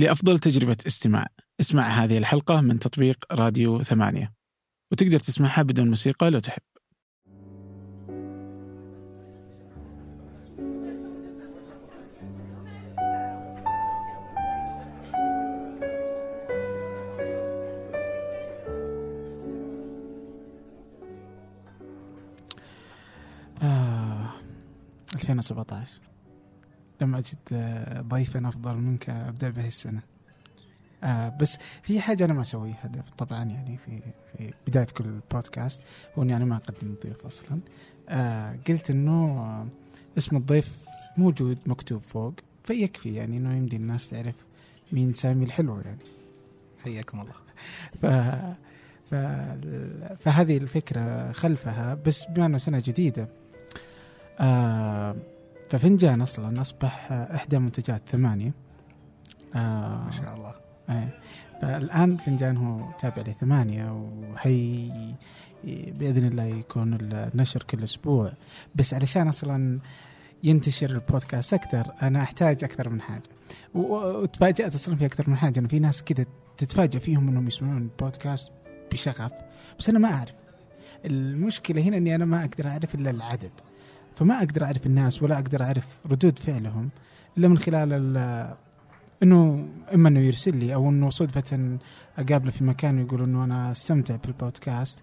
لأفضل تجربة استماع. اسمع هذه الحلقة من تطبيق راديو ثمانية. وتقدر تسمعها بدون موسيقى لو تحب. آه 2017 لما أجد آه، ضيفا أفضل منك أبدأ به السنة. آه بس في حاجة أنا ما أسويها طبعا يعني في في بداية كل بودكاست هو إني أنا ما أقدم الضيف أصلا. آه قلت إنه آه، اسم الضيف موجود مكتوب فوق فيكفي يعني إنه يمدي الناس تعرف مين سامي الحلو يعني. حياكم الله. ف... ف... فهذه الفكرة خلفها بس بما أنه سنة جديدة آه ففنجان أصلا أصبح إحدى منتجات ثمانية. آه ما شاء الله. إيه. فالآن فنجان هو تابع لثمانية وهي بإذن الله يكون النشر كل أسبوع. بس علشان أصلا ينتشر البودكاست أكثر أنا أحتاج أكثر من حاجة. و- وتفاجأت أصلا في أكثر من حاجة أنا في ناس كذا تتفاجأ فيهم أنهم يسمعون البودكاست بشغف. بس أنا ما أعرف. المشكلة هنا أني أنا ما أقدر أعرف إلا العدد. فما أقدر أعرف الناس ولا أقدر أعرف ردود فعلهم إلا من خلال ال- إنه إما إنه يرسل لي أو إنه صدفة أقابله في مكان ويقول إنه أنا أستمتع بالبودكاست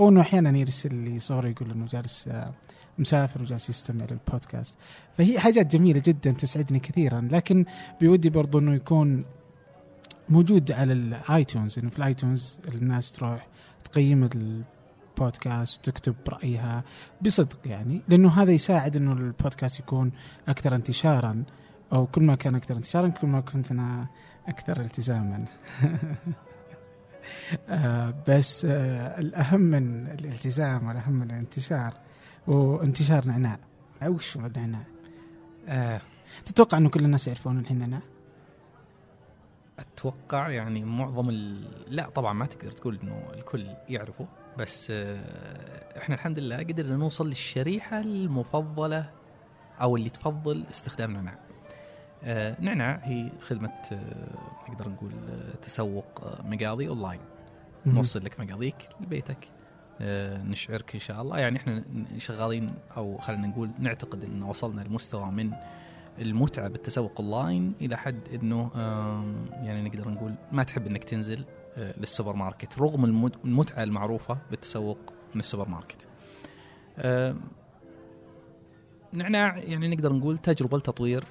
أو إنه أحيانا يرسل لي صوره يقول إنه جالس آه، مسافر وجالس يستمع للبودكاست. فهي حاجات جميلة جدا تسعدني كثيرا لكن بودي برضو إنه يكون موجود على ال iTunes إنه في ال iTunes الناس تروح تقيم البودكاست وتكتب رأيها بصدق يعني لأنه هذا يساعد إنه البودكاست يكون أكثر انتشارا أو كل ما كان أكثر انتشارا كل ما كنت أنا أكثر التزاما آه، بس آه، الأهم من الالتزام والأهم من الانتشار وانتشار نعناع وش هو النعناع؟ آه تتوقع إنه كل الناس يعرفون الحين نعناع؟ أتوقع يعني معظم ال... لا طبعا ما تقدر تقول إنه الكل يعرفه بس آه إحنا الحمد لله قدرنا نوصل للشريحة المفضلة أو اللي تفضل استخدام نعناع. آه نعناع هي خدمة آه نقدر نقول تسوق مقاضي أونلاين. نوصل لك مقاضيك لبيتك نشعرك إن شاء الله يعني إحنا شغالين أو خلينا نقول نعتقد إن وصلنا لمستوى من المتعة بالتسوق أونلاين إلى حد إنه يعني نقدر نقول ما تحب إنك تنزل للسوبر ماركت رغم المت- المتعة المعروفة بالتسوق من السوبر ماركت. آم، نعناع يعني نقدر نقول تجربة لتطوير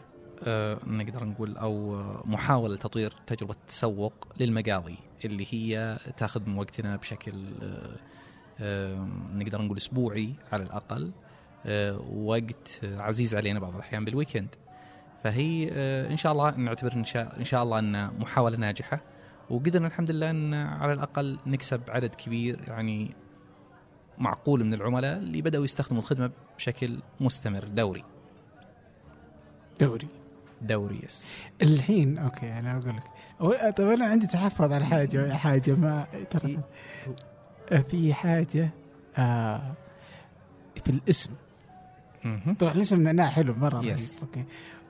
آه، نقدر نقول أو آه، محاولة لتطوير تجربة التسوق للمقاضي اللي هي تاخذ من وقتنا بشكل آه، آه، نقدر نقول أسبوعي على الأقل آه، وقت آه، عزيز علينا بعض الأحيان بالويكند فهي آه، إن شاء الله نعتبر إن شاء إن شاء الله أنها محاولة ناجحة وقدرنا الحمد لله إن على الأقل نكسب عدد كبير يعني معقول من العملاء اللي بدأوا يستخدموا الخدمة بشكل مستمر دوري. دوري. دوري yes. الحين أوكي أنا أقول لك. طيب أنا عندي تحفظ على حاجة حاجة ما ترى. في حاجة آه في الاسم. طبعا الاسم نعناع حلو مرة Yes. أوكي.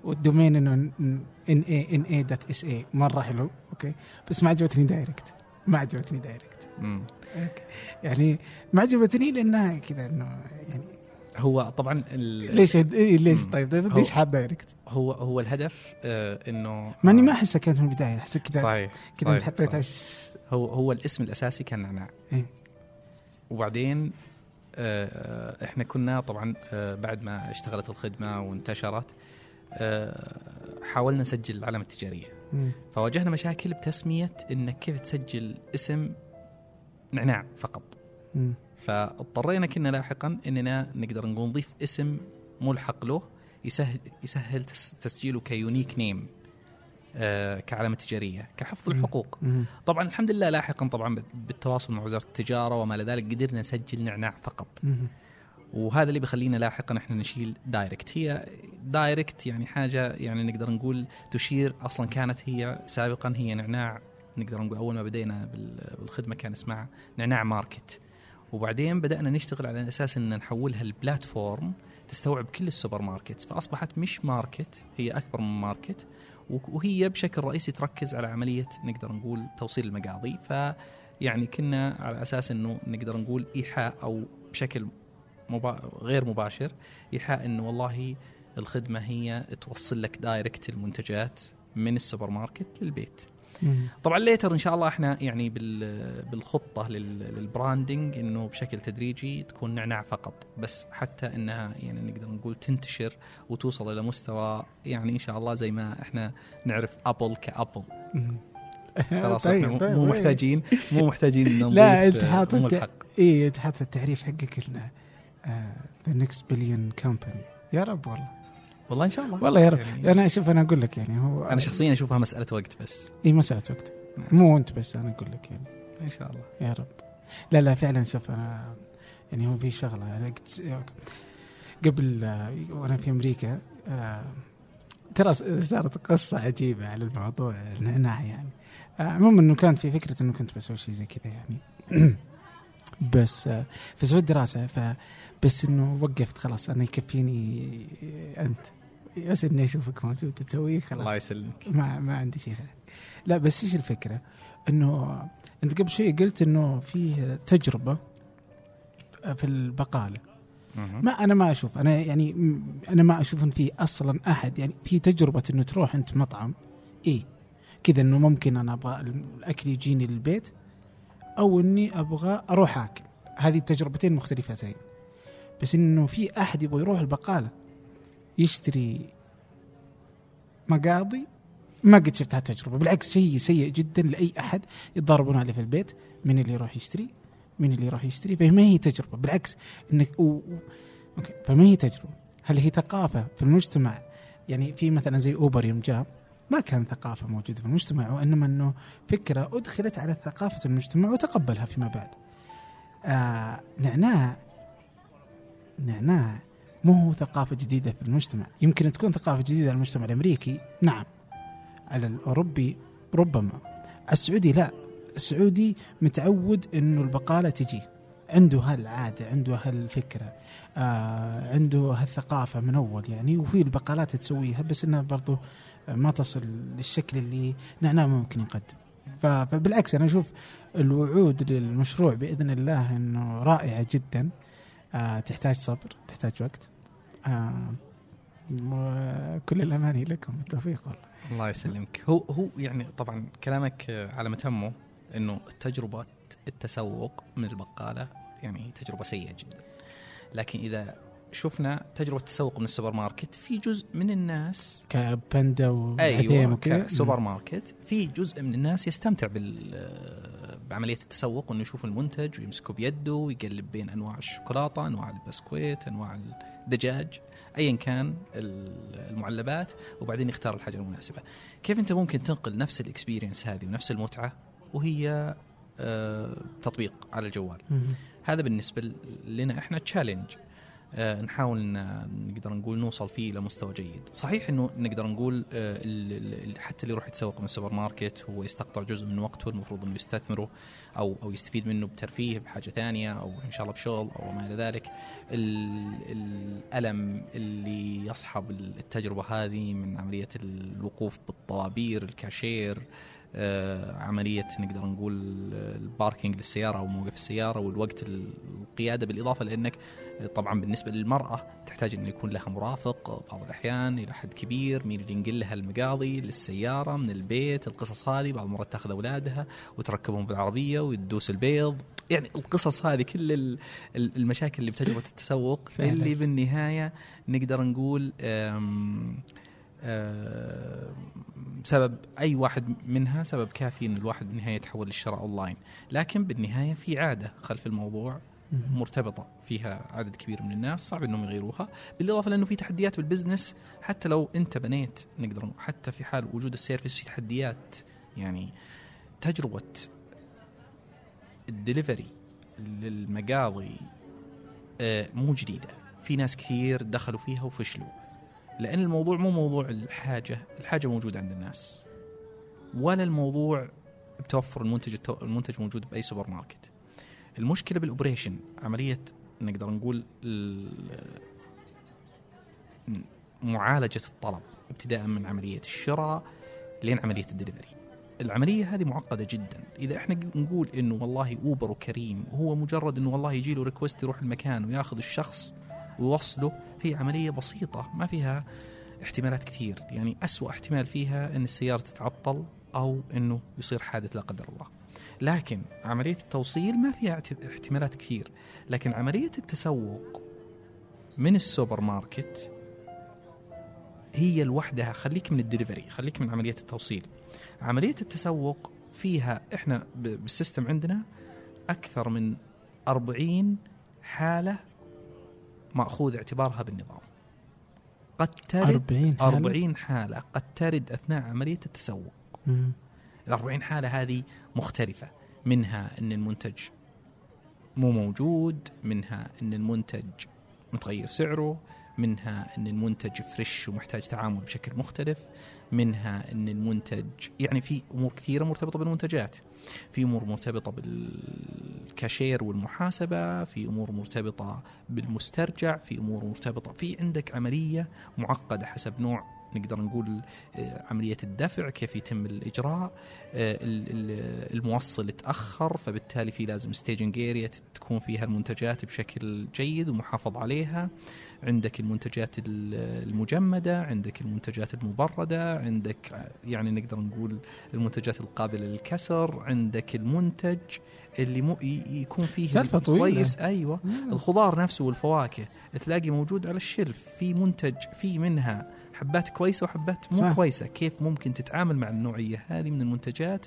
والدومين إنه ان اي إن اي dot SA مرة حلو أوكي بس ما عجبتني direct ما عجبتني direct مم. أوكي. يعني ما عجبتني لأنها كذا إنه يعني هو طبعا ال- ليش إيه ليش. طيب, طيب ليش حاب دايركت؟ هو هو الهدف آه إنه ماني آه، ما احسها كانت من البداية أحس كذا صحيح كذا انت حطيتها هو هو الاسم الأساسي كان نعناع إيه. وبعدين آه، آه، إحنا كنا طبعا آه، بعد ما اشتغلت الخدمة وانتشرت آه، حاولنا نسجل العلامة التجارية مم. فواجهنا مشاكل بتسمية انك كيف تسجل اسم نعناع فقط مم. فاضطرينا كنا لاحقا إننا نقدر نقول نضيف اسم ملحق له يسهل يسهل تس- تسجيله ك unique name آه، كعلامة تجارية كحفظ مم. الحقوق مم. طبعا الحمد لله لاحقا طبعا بالتواصل مع وزارة التجارة وما إلى ذلك قدرنا نسجل نعناع فقط مم. وهذا اللي بيخلينا لاحقا إحنا نشيل direct. هي direct يعني حاجة يعني نقدر نقول تشير أصلا كانت هي سابقا هي نعناع. نقدر نقول أول ما بدينا بال- بالخدمة كان اسمها نعناع market. وبعدين بدأنا نشتغل على أساس إن نحولها ل platform تستوعب كل السوبر ماركت فأصبحت مش market هي أكبر من market. وهي بشكل رئيسي تركز على عملية نقدر نقول توصيل المقاضي. ف يعني كنا على أساس إنه نقدر نقول إيحاء أو بشكل مبا... غير مباشر ايحاء إنه والله الخدمة هي توصل لك direct المنتجات من السوبر ماركت للبيت. طبعا later إن شاء الله إحنا يعني بال... بالخطة لل... لل branding إنه بشكل تدريجي تكون نعناع فقط بس حتى إنها يعني نقدر نقول تنتشر وتوصل إلى مستوى يعني إن شاء الله زي ما إحنا نعرف Apple ك Apple. خلاص طيب، إحنا طيب، مو طيب. محتاجين مو محتاجين لا أنت حاطط اي انت حاطط التعريف حقك انه the next billion company يا رب والله. والله إن شاء الله. والله يا رب. يعني أنا شوف أنا أقول لك يعني هو أنا شخصيا أشوفها مسألة وقت بس. إي مسألة وقت. نعم. مو أنت بس أنا أقول لك يعني. إن شاء الله. يا رب. لا لا فعلا شوف أنا يعني هو في شغلة. أنا قبل آه، وأنا في أمريكا آه، ترى صارت قصة عجيبة على الموضوع النعناع يعني. آه، عموما إنه كانت في فكرة إنه كنت بسوي شيء زي كذا يعني. بس فسويت دراسة ف بس إنه وقفت خلاص أنا يكفيني أنت. بس إني أشوفك موجود تسويه خلاص. الله يسلمك. ما ما عندي شيء. ثاني لا بس إيش الفكرة؟ إنه أنت قبل شوي قلت إنه في تجربة في البقالة. ما أنا ما أشوف. أنا يعني أنا ما أشوف إن في أصلا أحد يعني في تجربة إنه تروح أنت مطعم إيه كذا إنه ممكن أنا أبغى الأكل يجيني للبيت أو إني أبغى أروح أكل. هذه التجربتين مختلفتين. بس إنه في أحد يبغى يروح البقالة يشتري مقاضي. ما قد شفت هالتجربة بالعكس شيء سيء جدا لأي أحد يتضاربون عليه في البيت. من اللي يروح يشتري؟ من اللي يروح يشتري؟ فما هي تجربة. بالعكس إنك. و... أوكي فما هي تجربة. هل هي ثقافة في المجتمع؟ يعني في مثلا زي أوبر يوم جاء ما كان ثقافة موجودة في المجتمع وإنما إنه فكرة أدخلت على ثقافة المجتمع وتقبلها فيما بعد. آه نعناع نعناع. مو هو ثقافة جديدة في المجتمع. يمكن تكون ثقافة جديدة على المجتمع الأمريكي نعم. على الأوروبي ربما. السعودي لا. السعودي متعود إنه البقالة تجي. عنده هالعادة عنده هالفكرة آه عنده هالثقافة من أول يعني وفي البقالات تسويها بس إنها برضو ما تصل للشكل اللي نعناع ممكن يقدم. فبالعكس أنا أشوف الوعود للمشروع بإذن الله إنه رائعة جدا. آه تحتاج صبر تحتاج وقت. آه وكل الأماني لكم بالتوفيق والله. الله يسلمك. هو هو يعني طبعا كلامك على ما تمه إنه تجربة التسوق من البقالة يعني تجربة سيئة جدا. لكن إذا شفنا تجربة التسوق من السوبر ماركت في جزء من الناس كباندا وعثيم أيوه كسوبر ماركت في جزء من الناس يستمتع بال بعملية التسوق وإنه يشوف المنتج ويمسكه بيده ويقلب بين أنواع الشوكولاتة، أنواع البسكويت، أنواع الدجاج، ايا كان المعلبات وبعدين يختار الحاجة المناسبة. كيف أنت ممكن تنقل نفس ال experience هذه ونفس المتعة وهي آه، تطبيق على الجوال. هذا بالنسبة لنا إحنا challenge نحاول ن- نقدر نقول نوصل فيه إلى مستوى جيد. صحيح إنه نقدر نقول آه حتى اللي يروح يتسوق من السوبر ماركت هو يستقطع جزء من وقته المفروض إنه يستثمره أو أو يستفيد منه بترفيه بحاجة ثانية أو إن شاء الله بشغل أو ما إلى ذلك. ال- الألم اللي يصحب التجربة هذه من عملية الوقوف بالطوابير الكاشير آه، عملية نقدر نقول الباركينج للسيارة أو موقف السيارة والوقت القيادة بالإضافة لأنك طبعا بالنسبة للمرأة تحتاج انه يكون لها مرافق بعض الأحيان إلى حد كبير مين اللي ينقل لها المقاضي للسيارة من البيت القصص هذه بعض المرات تأخذ أولادها وتركبهم بالعربية وتدوس البيض يعني القصص هذه كل ال- ال- المشاكل اللي بتجربة التسوق. اللي بالنهاية نقدر نقول سبب أي واحد منها سبب كافي إن الواحد بالنهاية يتحول للشراء أونلاين، لكن بالنهاية في عادة خلف الموضوع. مرتبطة فيها عدد كبير من الناس صعب إنهم يغيروها بالإضافة لأنه في تحديات بال business حتى لو أنت بنيت نقدر حتى في حال وجود ال service في تحديات يعني تجربة الدليفري للمقاضي آه، مو جديدة. في ناس كثير دخلوا فيها وفشلوا. لأن الموضوع مو موضوع الحاجة الحاجة موجودة عند الناس. ولا الموضوع بتوفر المنتج التو- المنتج موجود بأي سوبر ماركت. المشكلة بال operation عملية نقدر نقول ال- معالجة الطلب ابتداء من عملية الشراء لين عملية الدليفري. العملية هذه معقدة جدا. إذا إحنا نقول إنه والله أوبر وكريم هو مجرد إنه والله يجي له request يروح المكان وياخذ الشخص ويوصله هي عملية بسيطة ما فيها احتمالات كثير. يعني أسوأ احتمال فيها إن السيارة تتعطل أو إنه يصير حادث لا قدر الله. لكن عملية التوصيل ما فيها احتمالات كثير. لكن عملية التسوق من السوبر ماركت هي لوحدها. خليك من الدليفري خليك من عملية التوصيل. عملية التسوق فيها إحنا بال system عندنا أكثر من 40 حالة مأخوذ اعتبارها بالنظام. قد ترد 40 حالة؟ 40 حالة. قد ترد أثناء عملية التسوق. مم. ال 40 حالة هذه مختلفة. منها أن المنتج مو موجود منها أن المنتج متغير سعره منها أن المنتج فريش ومحتاج تعامل بشكل مختلف منها أن المنتج يعني في أمور كثيرة مرتبطة بالمنتجات. في أمور مرتبطة بالكاشير والمحاسبة في أمور مرتبطة بالمسترجع في أمور مرتبطة في عندك عملية معقدة حسب نوع نقدر نقول آه، عملية الدفع كيف يتم الإجراء آه، ال- ال- الموصل تأخر فبالتالي في لازم staging area تكون فيها المنتجات بشكل جيد ومحافظ عليها عندك المنتجات ال- المجمدة عندك المنتجات المبردة عندك ع- يعني نقدر نقول المنتجات القابلة للكسر عندك المنتج اللي مو يكون فيه سالفة طويلة. كويس أيوه مم. الخضار نفسه والفواكه تلاقي موجود على الشلف في منتج في منها حبات كويسة وحبات مو صح. كويسة. كيف ممكن تتعامل مع النوعية هذه من المنتجات؟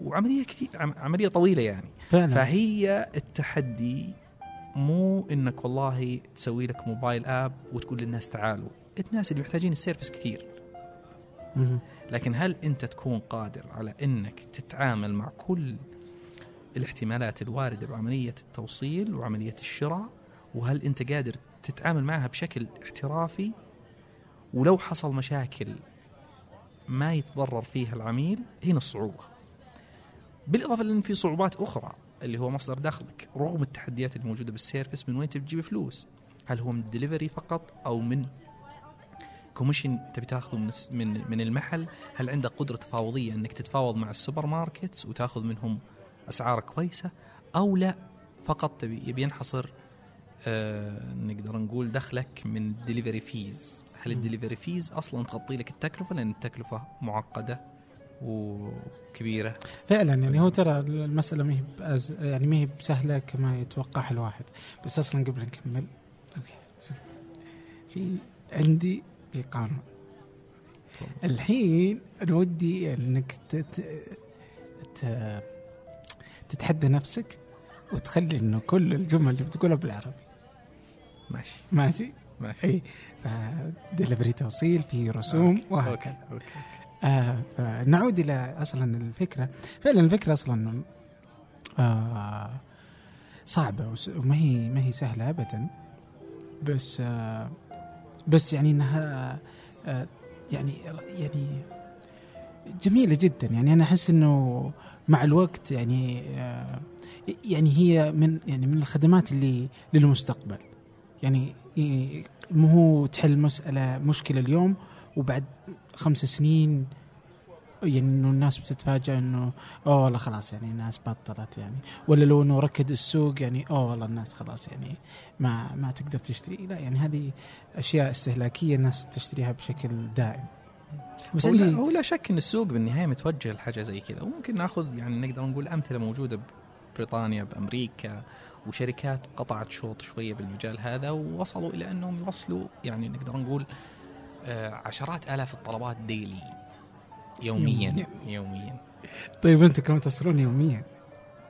وعملية كثير عم- عملية طويلة يعني. فعلا. فهي التحدي مو إنك والله تسوي لك موبايل آب وتقول للناس تعالوا. الناس اللي محتاجين السيرفس كثير. لكن هل أنت تكون قادر على إنك تتعامل مع كل الاحتمالات الواردة بعملية التوصيل وعملية الشراء؟ وهل أنت قادر تتعامل معها بشكل احترافي؟ ولو حصل مشاكل ما يتضرر فيها العميل هنا الصعوبة. بالإضافة لأن في صعوبات أخرى اللي هو مصدر دخلك رغم التحديات الموجودة بال service من وين تجيب فلوس؟ هل هو من الدليفري فقط أو من commission تبي تاخذه من من من المحل؟ هل عندك قدرة تفاوضية إنك تتفاوض مع ال supermarkets وتاخذ منهم أسعار كويسة؟ أو لا فقط تبي يبي ينحصر آه نقدر نقول دخلك من ال delivery fees هل. ال delivery fees أصلا تغطي لك التكلفة؟ لأن التكلفة معقدة وكبيرة. فعلا يعني هو ترى المسألة ما هي بأز... يعني ما هي بسهلة كما يتوقعها الواحد. بس أصلا قبل نكمل. أوكي. شوف. في عندي في قانون. الحين أنا ودي إنك. تتحدى نفسك وتخلي إنه كل الجمل اللي بتقولها بالعربي. ماشي. ماشي؟ ماشي. إي. فدليفري توصيل في رسوم وهكذا. آه فنعود إلى أصلا الفكرة. فعلا الفكرة أصلا آه صعبة وما هي ما هي سهلة ابدا. بس آه بس يعني إنها آه يعني يعني جميلة جدا. يعني أنا أحس إنه مع الوقت يعني آه يعني هي من يعني من الخدمات اللي للمستقبل. يعني ي- مو هو تحل مسألة مشكلة اليوم وبعد خمس سنين يعني إنه الناس بتتفاجئ إنه أوه والله خلاص يعني الناس بطلت يعني. ولا لو إنه ركد السوق يعني أوه والله الناس خلاص يعني ما ما تقدر تشتري. لا يعني هذه أشياء استهلاكية الناس تشتريها بشكل دائم. بس هو لا شك إن السوق بالنهاية متوجه لحاجة زي كذا. وممكن نأخذ يعني نقدر نقول أمثلة موجودة ببريطانيا بأمريكا وشركات قطعت شوط شوية بالمجال هذا ووصلوا إلى أنهم يوصلوا يعني نقدر نقول آه، عشرات آلاف الطلبات ديلي يوميا يومياً. يوميا طيب أنتم كم تصلون يوميا؟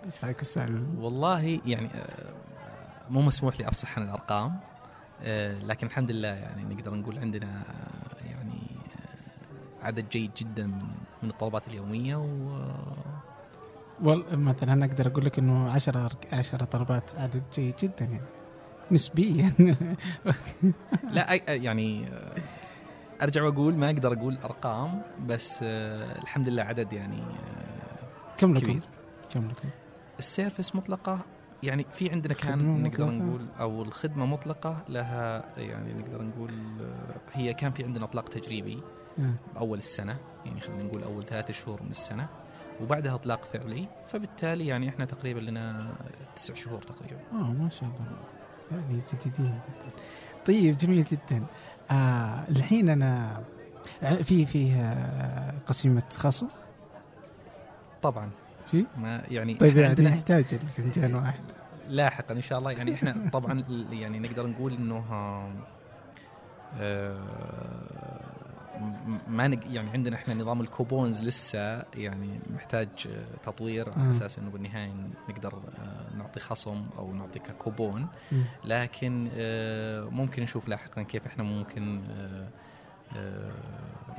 إيش رأيك السؤال؟ والله يعني آه، مو مسموح لي أفصح عن الأرقام آه، لكن الحمد لله يعني نقدر نقول عندنا يعني عدد جيد جدا من من الطلبات اليومية و والله مثلا أقدر أقول لك إنه 10 10 طلبات عدد جيد جدا يعني نسبيا لا يعني أرجع وأقول ما أقدر أقول أرقام بس آه، الحمد لله عدد يعني آه، كم لكم؟ كبير كم لكم؟ السيرفس مطلقة يعني في عندنا كان نقدر مطلقة؟ نقول أو الخدمة مطلقة لها يعني نقدر نقول آه، هي كان في عندنا أطلاق تجريبي. باول السنة يعني خلينا نقول أول ثلاثة شهور من السنة وبعدها اطلاق فعلي فبالتالي يعني إحنا تقريبا لنا تسع شهور تقريبا. آه ما شاء الله. يعني جديدين جدا. طيب جميل جدا. آه الحين أنا في في آه، قسيمة خصم؟ طبعا. في ما يعني طيب يعني عندنا نحتاج الفنجان واحد. لاحقا إن شاء الله. يعني إحنا طبعا يعني نقدر نقول إنه آه، م- ما نق يعني عندنا إحنا نظام الكوبونز لسه يعني محتاج آه، تطوير على مم. أساس إنه بالنهاية نقدر آه، نعطي خصم أو نعطي كوبون مم. لكن آه، ممكن نشوف لاحقا كيف إحنا ممكن آه، آه،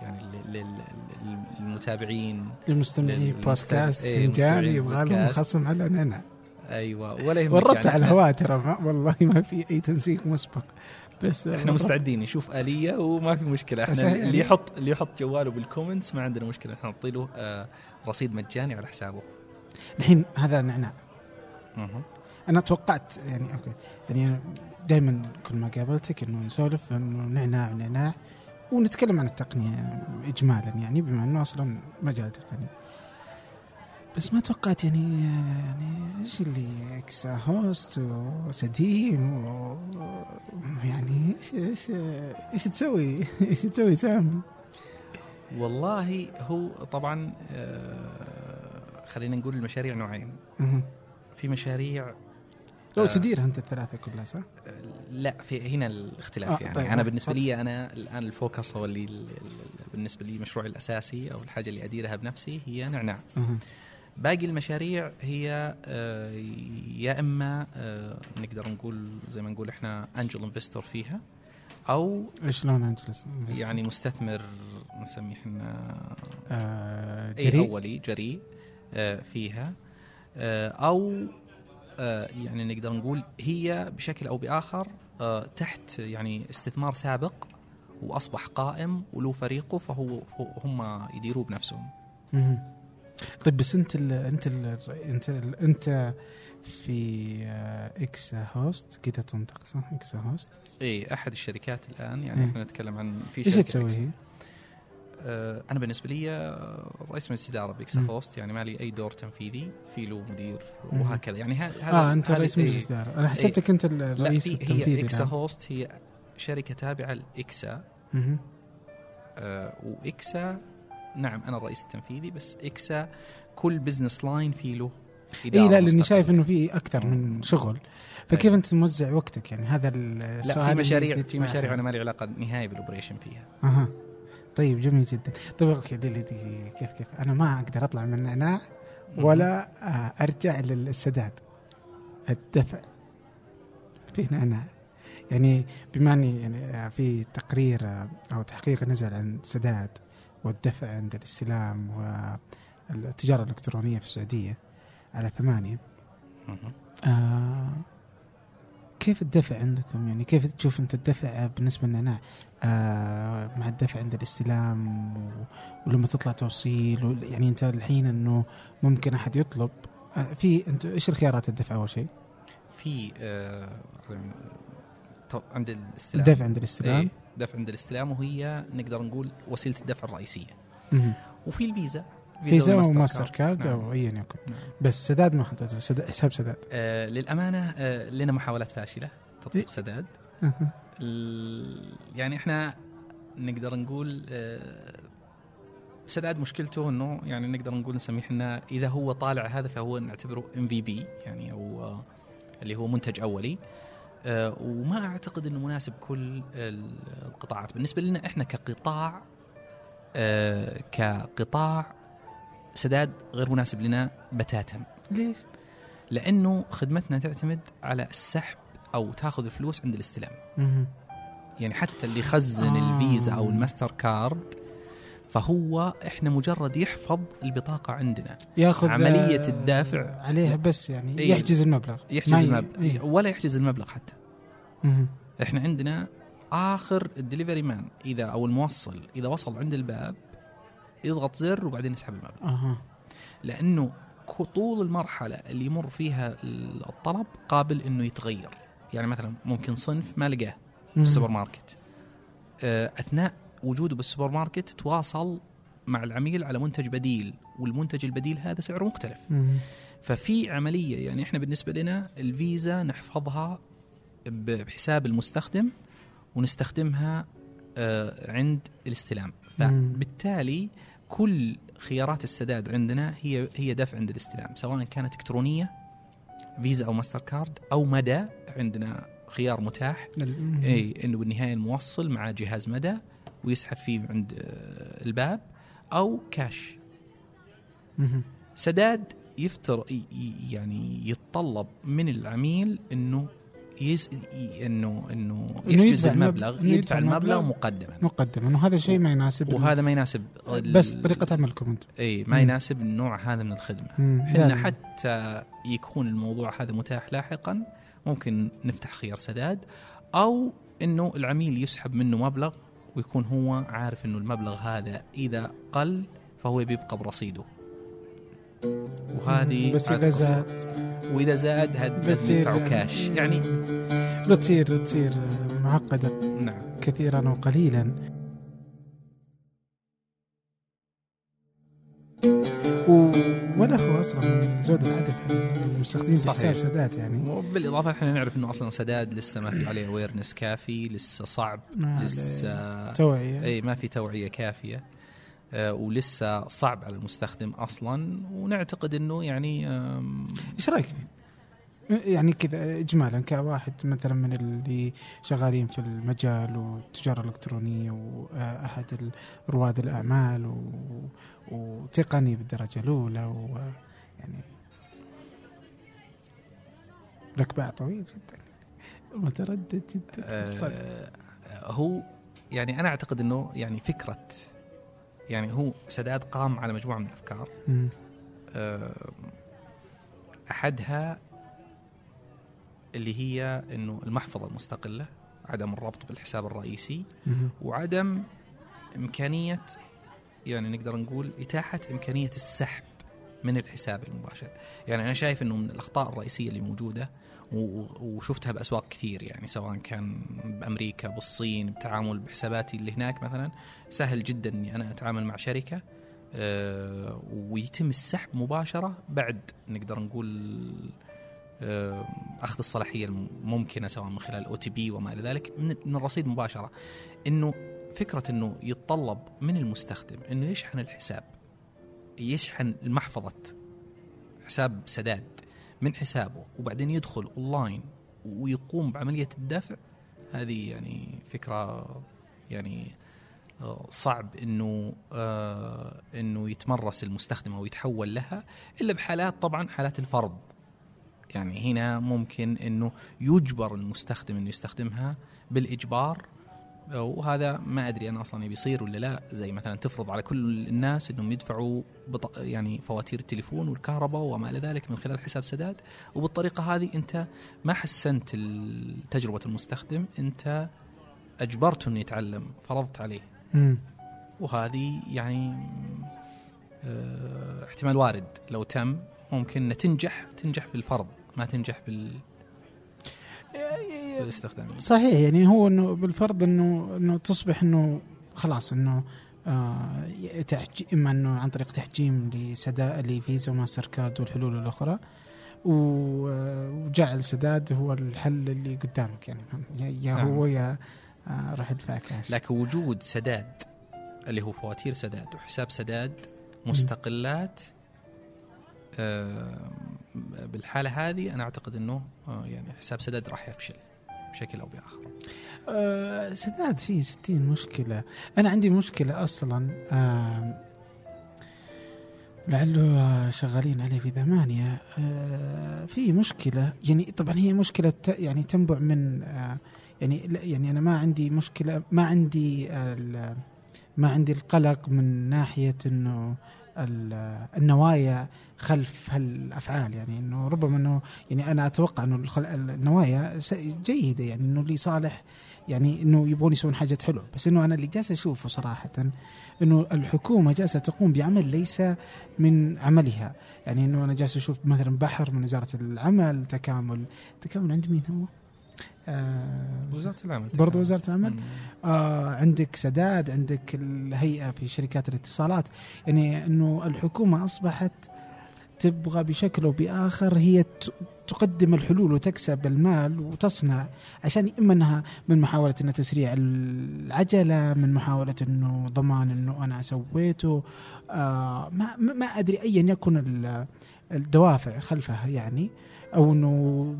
يعني لل- لل- للمتابعين للمستمعين لل- بودكاست إيه، فنجان مستمعين يبغى لهم. خصم على نعناع أيوه ولا يهمك ورطت يعني على الهواء ترى والله ما في أي تنسيق مسبق بس إحنا. مستعدين نشوف آلية وما في مشكلة إحنا اللي يعني. يحط اللي يحط جواله بال comments ما عندنا مشكلة إحنا نعطي له آه، رصيد مجاني على حسابه الحين هذا نعناع. أنا توقعت يعني okay يعني دائما كل ما قابلتك إنه نسولف انه نعناع ونعناع ونتكلم عن التقنية اجمالا يعني بما إنه أصلا مجال تقني بس ما توقعت يعني يعني إيش اللي إكسا هوست وسديم و يعني إيش إيش إيش تسوي؟ إيش تسوي سام؟ والله هو طبعا آه، خلينا نقول المشاريع نوعين. في مشاريع لو آه. تديرها أنت الثلاثة كلها صح؟ آه، لا في هنا الاختلاف آه، يعني طيب، أنا بالنسبة. لي أنا الآن ال focus هو اللي ال- ال- بالنسبة لي مشروعي الأساسي أو الحاجة اللي أديرها بنفسي هي نعناع. باقي المشاريع هي آه، يا إما آه، نقدر نقول زي ما نقول إحنا angel investor فيها أو شلون angels؟ يعني مستثمر نسميه إحنا آه اي جريء أولي جريء فيها أو يعني نقدر نقول هي بشكل أو بآخر تحت يعني استثمار سابق وأصبح قائم وله فريقه فهو هم يديروه بنفسهم. طيب بس انت ال انت ال انت ال انت في آه، إكس هوست كذا تنطق صح إكس هوست اي أحد الشركات الآن يعني مم. إحنا نتكلم عن في إيش شركة تسوي. هي؟ آه، أنا بالنسبة لي آه، رئيس مجلس إدارة بإكسا مم. هوست يعني ما لي أي دور تنفيذي في له مدير. وهكذا يعني هذا آه أنت رئيس إيه. مجلس إدارة أنا حسبتك أنت لا الرئيس في التنفيذي هي اكسا. هوست هي شركة تابعة لإكسا. آه، وإكسا نعم أنا الرئيس التنفيذي بس إكسا كل business line في له اي لا لأني. شايف إنه في أكثر من شغل. فكيف أيوة. أنت موزع وقتك؟ يعني هذا السؤال لا في مشاريع في مشاريع. أنا ما لي علاقة نهائي بال operation فيها. أها. طيب جميل جدا. طيب okay ليلي دقيقة كيف كيف؟ أنا ما أقدر أطلع من النعناع ولا آه، أرجع للسداد. الدفع في نعناع يعني بما أني يعني آه، في تقرير آه، أو تحقيق نزل عن سداد والدفع عند الاستلام والتجارة الإلكترونية في السعودية على ثمانية. مهم. آه كيف الدفع عندكم؟ يعني كيف تشوف أنت الدفع بالنسبة للنعناع آه مع الدفع عند الاستلام ولما تطلع توصيل يعني أنت الحين إنه ممكن أحد يطلب. آه في أنت إيش الخيارات الدفع أول شيء؟ في آه، عند الاستلام الدفع عند الاستلام إيه، دفع عند الاستلام وهي نقدر نقول وسيلة الدفع الرئيسية مهم. وفي الفيزا فيزا وماستر كارد نعم. أو ايا يكن نعم. بس سداد ما حطيته سداد حساب سداد آه للأمانة آه لنا محاولات فاشلة تطبيق إيه. سداد. ال- يعني إحنا نقدر نقول آه، سداد مشكلته إنه يعني نقدر نقول نسميه إحنا إذا هو طالع هذا فهو نعتبره إم في بي يعني أو آه، اللي هو منتج أولي آه، وما أعتقد إنه مناسب كل ال- القطاعات بالنسبة لنا إحنا كقطاع آه، كقطاع سداد غير مناسب لنا بتاتا ليش؟ لأنه خدمتنا تعتمد على السحب أو تاخذ الفلوس عند الاستلام. يعني حتى اللي يخزن آه. الفيزا أو الماستر كارد فهو إحنا مجرد يحفظ البطاقة عندنا ياخذ عملية آه، الدافع. عليها بس يعني إيه. يحجز المبلغ يحجز المبلغ إيه. ولا يحجز المبلغ حتى مهم. إحنا عندنا آخر ال delivery man إذا أو الموصل إذا وصل عند الباب يضغط زر وبعدين يسحب المبلغ أها لأنه طول المرحلة اللي يمر فيها الطلب قابل إنه يتغير يعني مثلا ممكن صنف ما لقاه مم. بالسوبر ماركت آه، أثناء وجوده بالسوبر ماركت تواصل مع العميل على منتج بديل والمنتج البديل هذا سعره مختلف. مم. ففي عملية يعني إحنا بالنسبة لنا الفيزا نحفظها بحساب المستخدم ونستخدمها آه، عند الاستلام. فبالتالي كل خيارات السداد عندنا هي هي دفع عند الاستلام سواء كانت إلكترونية فيزا أو ماستر كارد أو مدى عندنا خيار متاح. اي إنه بالنهاية الموصل مع جهاز مدى. ويسحب فيه عند آه، الباب أو كاش. سداد يفتر يعني يتطلب من العميل إنه يس إنه إنه يحجز المبلغ يدفع المبلغ مقدما مقدما وهذا شيء ما يناسب وهذا ما يناسب بس طريقة عملكم أنتم اي ما. يناسب النوع هذا من الخدمة. إحنا. حتى يكون الموضوع هذا متاح لاحقا ممكن نفتح خيار سداد أو إنه العميل يسحب منه مبلغ ويكون هو عارف إنه المبلغ هذا إذا قل فهو بيبقى برصيده. وهذه بس إذا. زاد. وإذا زاد هاد لازم يدفعوا كاش يعني لو تصير تصير معقدة. نعم. كثيرا وقليلا و... ولا هو أصلا من زود العدد يعني المستخدمين صحيح. سداد يعني وبالاضافه إحنا نعرف إنه أصلا سداد لسه ما في عليه awareness كافي لسه صعب لسه توعية إي ما في توعية كافية آه، ولسه صعب على المستخدم أصلا ونعتقد إنه يعني إيش رأيك فيه؟ يعني كذا اجمالا كواحد مثلا من اللي شغالين في المجال والتجارة الإلكترونية وأحد رواد الأعمال و... وتقني بالدرجة الأولى ويعني لك باع طويل جدا متردد جدا. آه، هو يعني أنا أعتقد إنه يعني فكرة يعني هو سداد قام على مجموعة من الأفكار مم. آه، أحدها اللي هي إنه المحفظة المستقلة عدم الربط بالحساب الرئيسي. وعدم إمكانية يعني نقدر نقول إتاحة إمكانية السحب من الحساب المباشر. يعني أنا شايف إنه من الأخطاء الرئيسية اللي موجودة و- وشفتها بأسواق كثير يعني سواء كان بأمريكا بالصين بتعامل بحساباتي اللي هناك مثلا سهل جدا إني أنا أتعامل مع شركة آه، ويتم السحب مباشرة بعد نقدر نقول آه، أخذ الصلاحية الممكنة سواء من خلال OTP وما إلى ذلك من الرصيد مباشرة. إنه فكرة إنه يتطلب من المستخدم إنه يشحن الحساب. يشحن محفظه حساب سداد من حسابه وبعدين يدخل اونلاين ويقوم بعملية الدفع. هذه يعني فكرة يعني آه، صعب إنه آه، إنه يتمرس المستخدم أو يتحول لها إلا بحالات طبعا حالات الفرض. يعني هنا ممكن إنه يجبر المستخدم إنه يستخدمها بالإجبار وهذا ما أدري أنا أصلا بيصير ولا لا. زي مثلا تفرض على كل الناس إنهم يدفعوا بط... يعني فواتير التليفون والكهرباء وما إلى ذلك من خلال حساب سداد. وبالطريقة هذه أنت ما حسنت تجربه المستخدم أنت اجبرته إنه يتعلم فرضت عليه. مم. وهذه يعني آه، احتمال وارد. لو تم ممكن تنجح تنجح بالفرض ما تنجح بال... بالاستخدام صحيح يعني هو إنه بالفرض إنه إنه تصبح إنه خلاص إنه آه إما إنه عن طريق تحجيم لسداد لفيزا وماستر كارد والحلول الأخرى وجعل سداد هو الحل اللي قدامك يعني يا- يا نعم. هو يا آه راح ادفع كاش لكن وجود سداد اللي هو فواتير سداد وحساب سداد مستقلات آه، بالحالة هذه أنا أعتقد أنه آه، يعني حساب سداد راح يفشل بشكل أو بآخر. آه سداد فيه 60 مشكلة. أنا عندي مشكلة أصلا آه لعله شغالين عليه في ثمانية. آه في مشكلة يعني طبعا هي مشكلة يعني تنبع من آه يعني يعني أنا ما عندي مشكلة ما عندي ما عندي القلق من ناحية ال- النوايا خلف هالأفعال يعني إنه ربما إنه يعني أنا أتوقع إنه النوايا جيدة يعني إنه لصالح يعني إنه يبغون يسوون حاجة حلوة. بس إنه أنا اللي جالس أشوفه صراحة إنه الحكومة جالسة تقوم بعمل ليس من عملها. يعني إنه أنا جالس أشوف مثلا بحر من وزارة العمل تكامل تكامل عند مين هو؟ آه وزارة العمل برضو وزارة العمل؟ آه عندك سداد عندك الهيئة في شركات الاتصالات. يعني إنه الحكومة أصبحت تبغى بشكل أو بآخر هي تقدم الحلول وتكسب المال وتصنع عشان اما انها من محاولة انها تسريع العجلة من محاولة إنه ضمان إنه أنا سويته. آه ما ما أدري ايا يكن الدوافع خلفها يعني أو إنه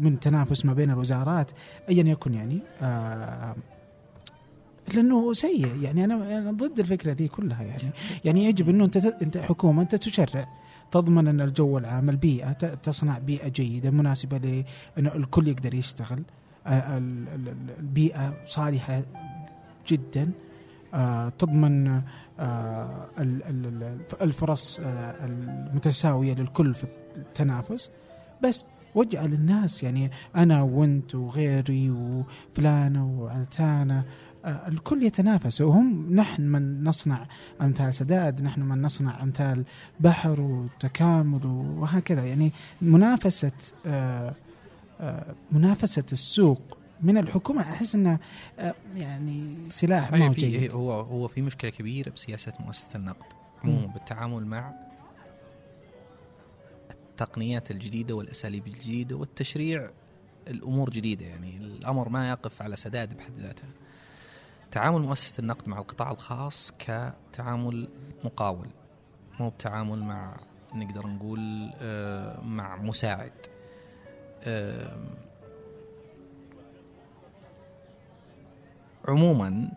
من تنافس ما بين الوزارات ايا يكن يعني. آه لأنه سيء يعني. أنا ضد الفكرة دي كلها يعني. يعني يجب إنه أنت أنت حكومة أنت تشرع. تضمن أن الجو العام البيئة تصنع بيئة جيدة مناسبة لأنه الكل يقدر يشتغل. البيئة صالحة جدا. آه، تضمن آه، الفرص آه، المتساوية للكل في التنافس. بس واجعل الناس يعني أنا وأنت وغيري وفلانة وعلتانة آه، الكل يتنافس. وهم نحن من نصنع أمثال سداد نحن من نصنع أمثال بحر وتكامل وهكذا. يعني منافسة آه، آه، منافسة السوق من الحكومة أحس إنه يعني سلاح ما جيد. هو هو في مشكلة كبيرة بسياسة مؤسسة النقد عموما بالتعامل مع التقنيات الجديدة والأساليب الجديدة والتشريع الأمور جديدة. يعني الأمر ما يقف على سداد بحد ذاته. تعامل مؤسسة النقد مع القطاع الخاص كتعامل مقاول مو بتعامل مع نقدر نقول آه، مع مساعد. عموما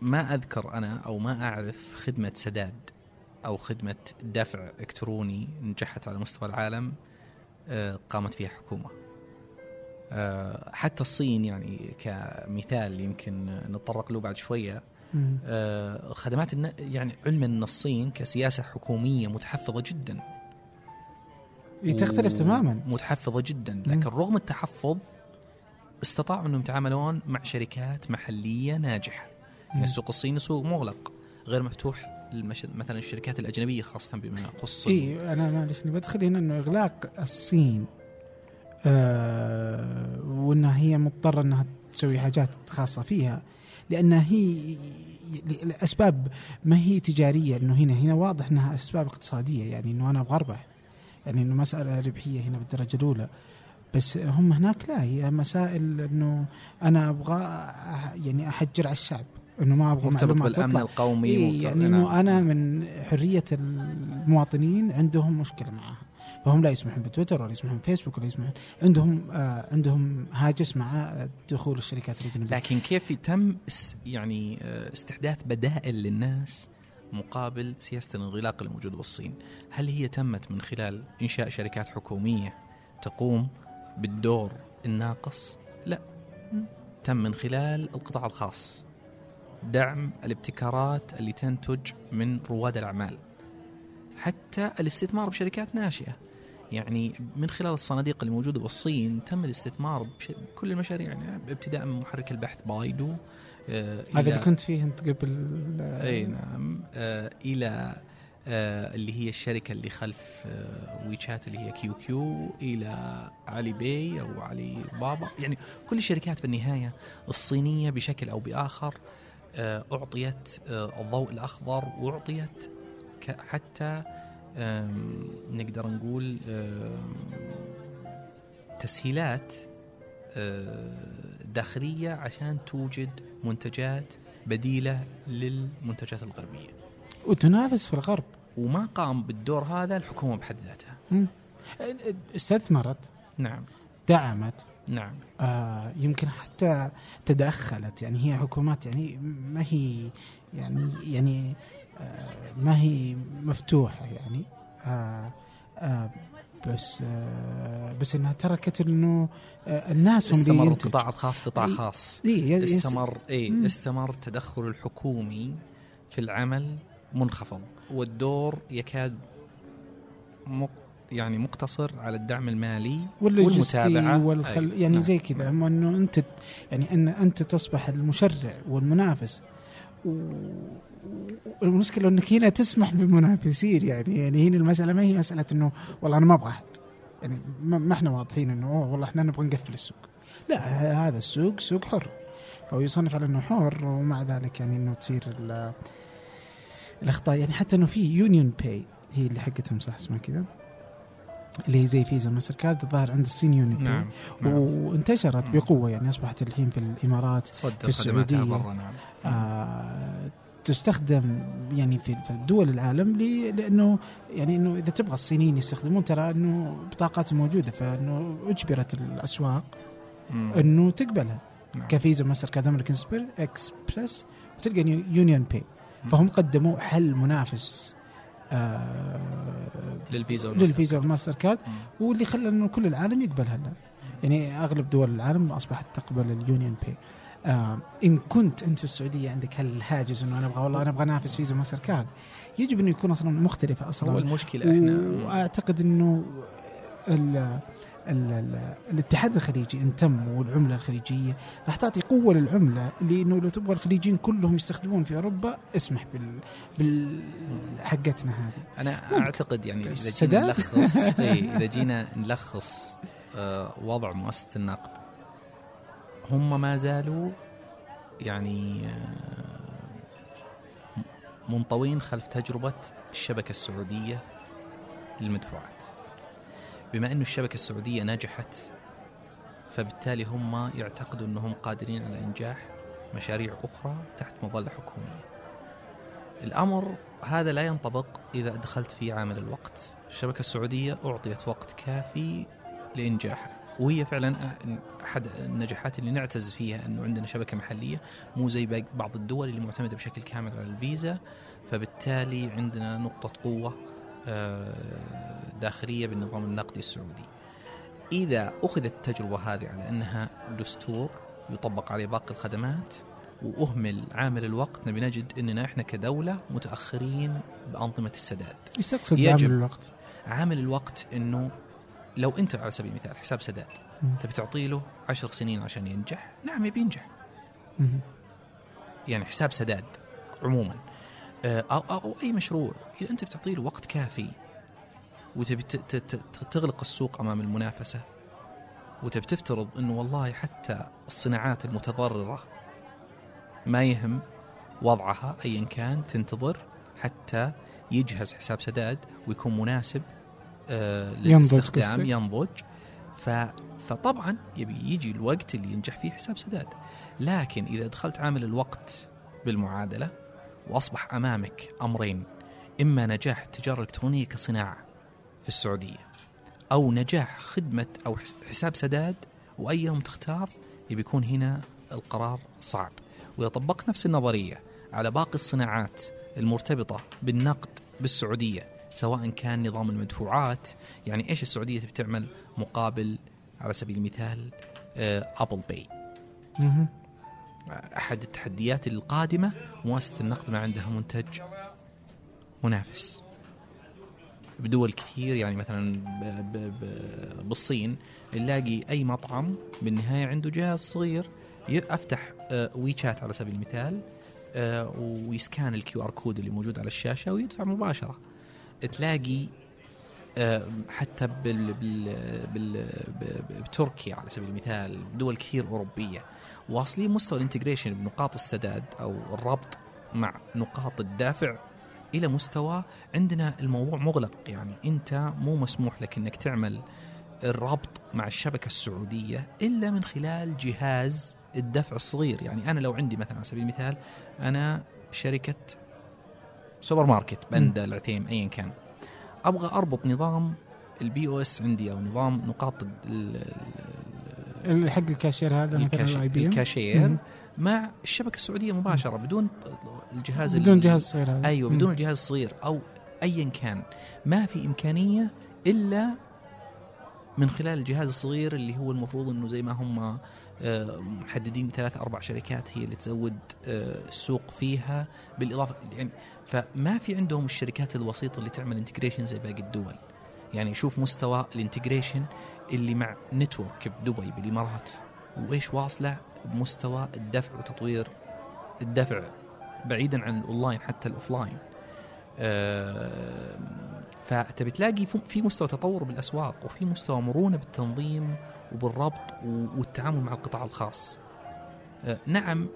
ما أذكر أنا أو ما أعرف خدمة سداد أو خدمة دفع إلكتروني نجحت على مستوى العالم آه، قامت فيها حكومة. آه، حتى الصين يعني كمثال يمكن نتطرق له بعد شوية. آه، خدمات يعني علما إن الصين كسياسة حكومية متحفظة جدا. تختلف تماما. متحفظة جدا. لكن رغم التحفظ استطاعوا إنهم يتعاملون مع شركات محلية ناجحة. يعني السوق الصيني سوق مغلق غير مفتوح المش... مثلا الشركات الأجنبية خاصة بما يخص إي أنا معلش بدخل هنا إنه إغلاق الصين. آه وإنها هي مضطرة إنها تسوي حاجات خاصة فيها لانها هي لاسباب ما هي تجارية انه هنا هنا واضح إنها أسباب اقتصادية يعني إنه أنا أبغى أربح يعني إنه مسألة ربحية هنا بالدرجة الأولى. بس هم هناك لا هي مسائل إنه أنا أبغى يعني أحجر على الشعب إنه ما أبغى مرتبط بالأمن تطلع. القومي إيه يعني إنه أنا من حرية المواطنين عندهم مشكلة معها فهم لا يسمحون بتويتر ولا يسمحون فيسبوك ولا يسمحون عندهم آه عندهم هاجس مع دخول الشركات الأجنبية. لكن كيف يتم يعني آه، استحداث بدائل للناس مقابل سياسة الانغلاق الموجودة بالصين؟ هل هي تمت من خلال إنشاء شركات حكومية تقوم بالدور الناقص؟ لا. تم من خلال القطاع الخاص. دعم الابتكارات اللي تنتج من رواد الأعمال. حتى الاستثمار بشركات ناشئة. يعني من خلال الصناديق الموجودة بالصين تم الاستثمار بكل المشاريع يعني ابتداء من محرك البحث بايدو آه هذا اللي كنت فيه أنت قبل إي نعم آه إلى آه اللي هي الشركة اللي خلف آه ويتشات اللي هي كيو كيو إلى علي باي أو علي بابا. يعني كل الشركات بالنهاية الصينية بشكل أو بآخر آه أعطيت آه الضوء الأخضر وأعطيت حتى نقدر نقول تسهيلات داخلية عشان توجد منتجات بديلة للمنتجات الغربية. وتنافس في الغرب. وما قام بالدور هذا الحكومة بحد ذاتها. استثمرت نعم. دعمت. نعم. آه يمكن حتى تدخلت. يعني هي حكومات يعني ما هي يعني يعني آه ما هي مفتوحة يعني آه آه بس آه بس إنها تركت إنه آه الناس هم استمر القطاع الخاص قطاع خاص إيه استمر إي استمر التدخل الحكومي في العمل منخفض والدور يكاد يعني مقتصر على الدعم المالي والمتابعة. والخل أيوة. يعني نعم. زي كذا اما إنه أنت يعني إن أنت تصبح المشرع والمنافس و- والمشكلة إنك هنا تسمح بمنافسين يعني يعني هنا المسألة ما هي مسألة إنه والله أنا ما أبغى أحد يعني ما إحنا واضحين إنه أوه والله إحنا نبغى نقفل السوق لا هذا السوق سوق حر فهو يصنف على إنه حر ومع ذلك يعني إنه تصير ال- الأخطاء يعني حتى إنه في يونيون باي هي اللي حقتهم صح اسمها كذا اللي هي زي فيزا ماستر كارد الظاهر عند الصين يونيون نعم نعم. وانتشرت. بقوة يعني أصبحت الحين في الإمارات في خدماتها السعودية. برا نعم آه تستخدم يعني في دول العالم ل- لأنه يعني إنه إذا تبغى الصينيين يستخدمون ترى إنه بطاقاتهم موجودة فإنه أجبرت الأسواق. إنه تقبلها. نعم. كفيزا ماستر كارد أمريكان اكسبرس وتلقى نيو- يونيون باي فهم قدموا حل منافس آه للفيزا والماستر للفيزا والماستر كارد. واللي خلى إنه كل العالم يقبلها. الان يعني أغلب دول العالم أصبحت تقبل اليونيون باي آه إن كنت أنت في السعودية عندك هالهاجس إنه أنا أبغى؟ والله أنا أبغى أنافس فيزا ماستر كارد. يجب انه يكون أصلا مختلفة هو أصلا المشكلة إحنا. وأعتقد إنه ال ال ال الاتحاد الخليجي إن تم والعملة الخليجية راح تعطي قوة للعملة لأنه لو تبغى الخليجيين كلهم يستخدمون في أوروبا اسمح بال بال حقتنا هذه. أنا ممكن. أعتقد يعني إذا جينا؟ نلخص اي إذا جينا نلخص آه، وضع مؤسسة النقد هم ما زالوا يعني آه، منطوين خلف تجربة الشبكة السعودية للمدفوعات. بما انه الشبكة السعودية نجحت فبالتالي هم يعتقدوا أنهم قادرين على إنجاح مشاريع أخرى تحت مظلة حكومية. الأمر هذا لا ينطبق إذا دخلت في عامل الوقت. الشبكة السعودية أعطيت وقت كافي لإنجاحها. وهي فعلا أحد النجاحات اللي نعتز فيها إنه عندنا شبكة محلية مو زي بعض الدول اللي معتمدة بشكل كامل على الفيزا فبالتالي عندنا نقطة قوة آه، داخلية بالنظام النقدي السعودي. إذا أخذت التجربة هذه على إنها دستور يطبق عليه باقي الخدمات وأهمل عامل الوقت نبي نجد إننا إحنا كدولة متأخرين بأنظمة السداد. إيش تقصد. بعمل الوقت؟ عامل الوقت إنه لو انت على سبيل المثال حساب سداد. تبي تعطي له عشر سنين عشان ينجح نعم يبي ينجح. يعني حساب سداد عموما آه، أو, أو, أو أي مشروع إذا أنت بتعطي له وقت كافي وتبي تغلق السوق أمام المنافسة وتبي تفترض أنه والله حتى الصناعات المتضررة ما يهم وضعها أيا كان تنتظر حتى يجهز حساب سداد ويكون مناسب آه ينضج للاستخدام قصدك؟ ينضج. ف فطبعا يبي يجي الوقت اللي ينجح فيه حساب سداد. لكن إذا دخلت عامل الوقت بالمعادلة وأصبح أمامك أمرين. إما نجاح التجارة الإلكترونية كصناعة في السعودية أو نجاح خدمة أو حس- حساب سداد وأي يوم تختار يبي يكون هنا القرار صعب. وإذا طبقت نفس النظرية على باقي الصناعات المرتبطة بالنقد بالسعودية سواء كان نظام المدفوعات يعني إيش السعودية تبي تعمل مقابل على سبيل المثال آه، أبل باي. أحد التحديات القادمة مؤسسة النقد ما عندها منتج منافس. بدول كثير يعني مثلا ب ب ب بالصين نلاقي أي مطعم بالنهاية عنده جهاز صغير أفتح آه، ويشات على سبيل المثال آه، ويسكان ال QR code اللي موجود على الشاشة ويدفع مباشرة. تلاقي آه، حتى بال بال بال بتركيا على سبيل المثال دول كثير أوروبية واصلين مستوى ال integration بنقاط السداد أو الربط مع نقاط الدفع إلى مستوى عندنا الموضوع مغلق. يعني أنت مو مسموح لك إنك تعمل الربط مع الشبكة السعودية إلا من خلال جهاز الدفع الصغير. يعني أنا لو عندي مثلا على سبيل المثال أنا شركة سوبر ماركت بندا العثيم ايا كان. أبغى أربط نظام ال POS عندي أو نظام نقاط حق الكاشير هذا الكاش- الكاشير مم. مع الشبكة السعودية مباشرة بدون الجهاز بدون ال- جهاز صغير هذا. أيوه. بدون الجهاز الصغير أو ايا كان. ما في إمكانية إلا من خلال الجهاز الصغير اللي هو المفروض إنه زي ما هم محددين ثلاث أربع شركات هي اللي تزود آه، السوق فيها بالإضافة يعني فما في عندهم الشركات الوسيطة اللي تعمل integration زي باقي الدول. يعني شوف مستوى ال integration اللي مع نتورك بدبي بالإمارات. وإيش واصلة؟ بمستوى الدفع وتطوير الدفع بعيدا عن الاونلاين حتى ال offline آه، فتبي تلاقي في مستوى تطور بالأسواق وفي مستوى مرونة بالتنظيم وبالربط والتعامل مع القطاع الخاص. آه، نعم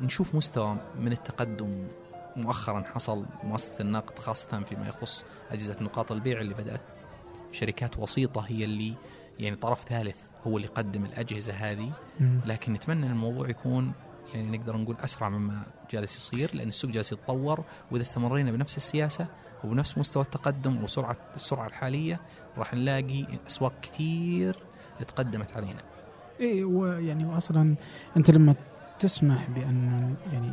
نشوف مستوى من التقدم مؤخرا حصل مؤسسة النقد خاصة فيما يخص أجهزة نقاط البيع اللي بدأت. شركات وسيطة هي اللي يعني طرف ثالث هو اللي يقدم الأجهزة هذه. لكن نتمنى إن الموضوع يكون يعني نقدر نقول أسرع مما جالس يصير لأن السوق جالس يتطور. وإذا استمرينا بنفس السياسة وبنفس مستوى التقدم وسرعة السرعة الحالية راح نلاقي أسواق كثير تقدمت علينا. إيه ويعني واصلا أنت لما تسمح بانه يعني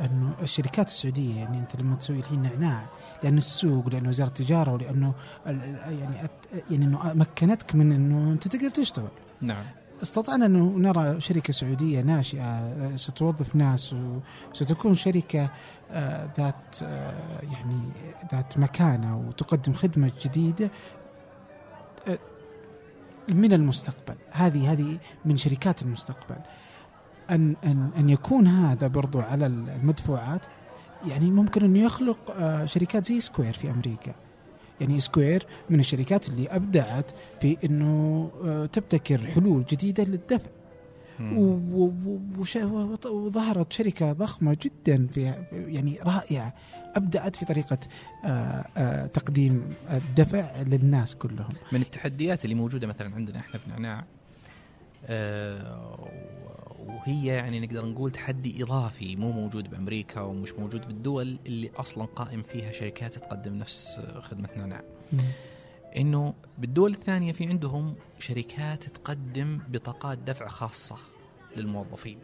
انه الشركات السعودية يعني أنت لما تسوي الحين نعناع لأن السوق لأن وزارة التجارة ولأنه يعني يعني أنه مكنتك من أنه أنت تقدر تشتغل. نعم. استطعنا أنه نرى شركة سعودية ناشئة ستوظف ناس وستكون شركة آه، ذات آه، يعني ذات مكانة وتقدم خدمة جديدة من المستقبل. هذه هذه من شركات المستقبل. ان ان أن يكون هذا برضو على المدفوعات يعني ممكن انه يخلق شركات زي سكوير في أمريكا. يعني سكوير من الشركات اللي أبدعت في إنه آه، تبتكر حلول جديدة للدفع. وظهرت شركة ضخمة جدا في يعني رائعة ابدعت في طريقة آه، آه، تقديم الدفع للناس كلهم. من التحديات اللي موجودة مثلا عندنا إحنا في نعناع وهي يعني نقدر نقول تحدي إضافي مو موجود بأمريكا ومش موجود بالدول اللي أصلا قائم فيها شركات تقدم نفس خدمة نعناع. إنه بالدول الثانية في عندهم شركات تقدم بطاقات دفع خاصة للموظفين.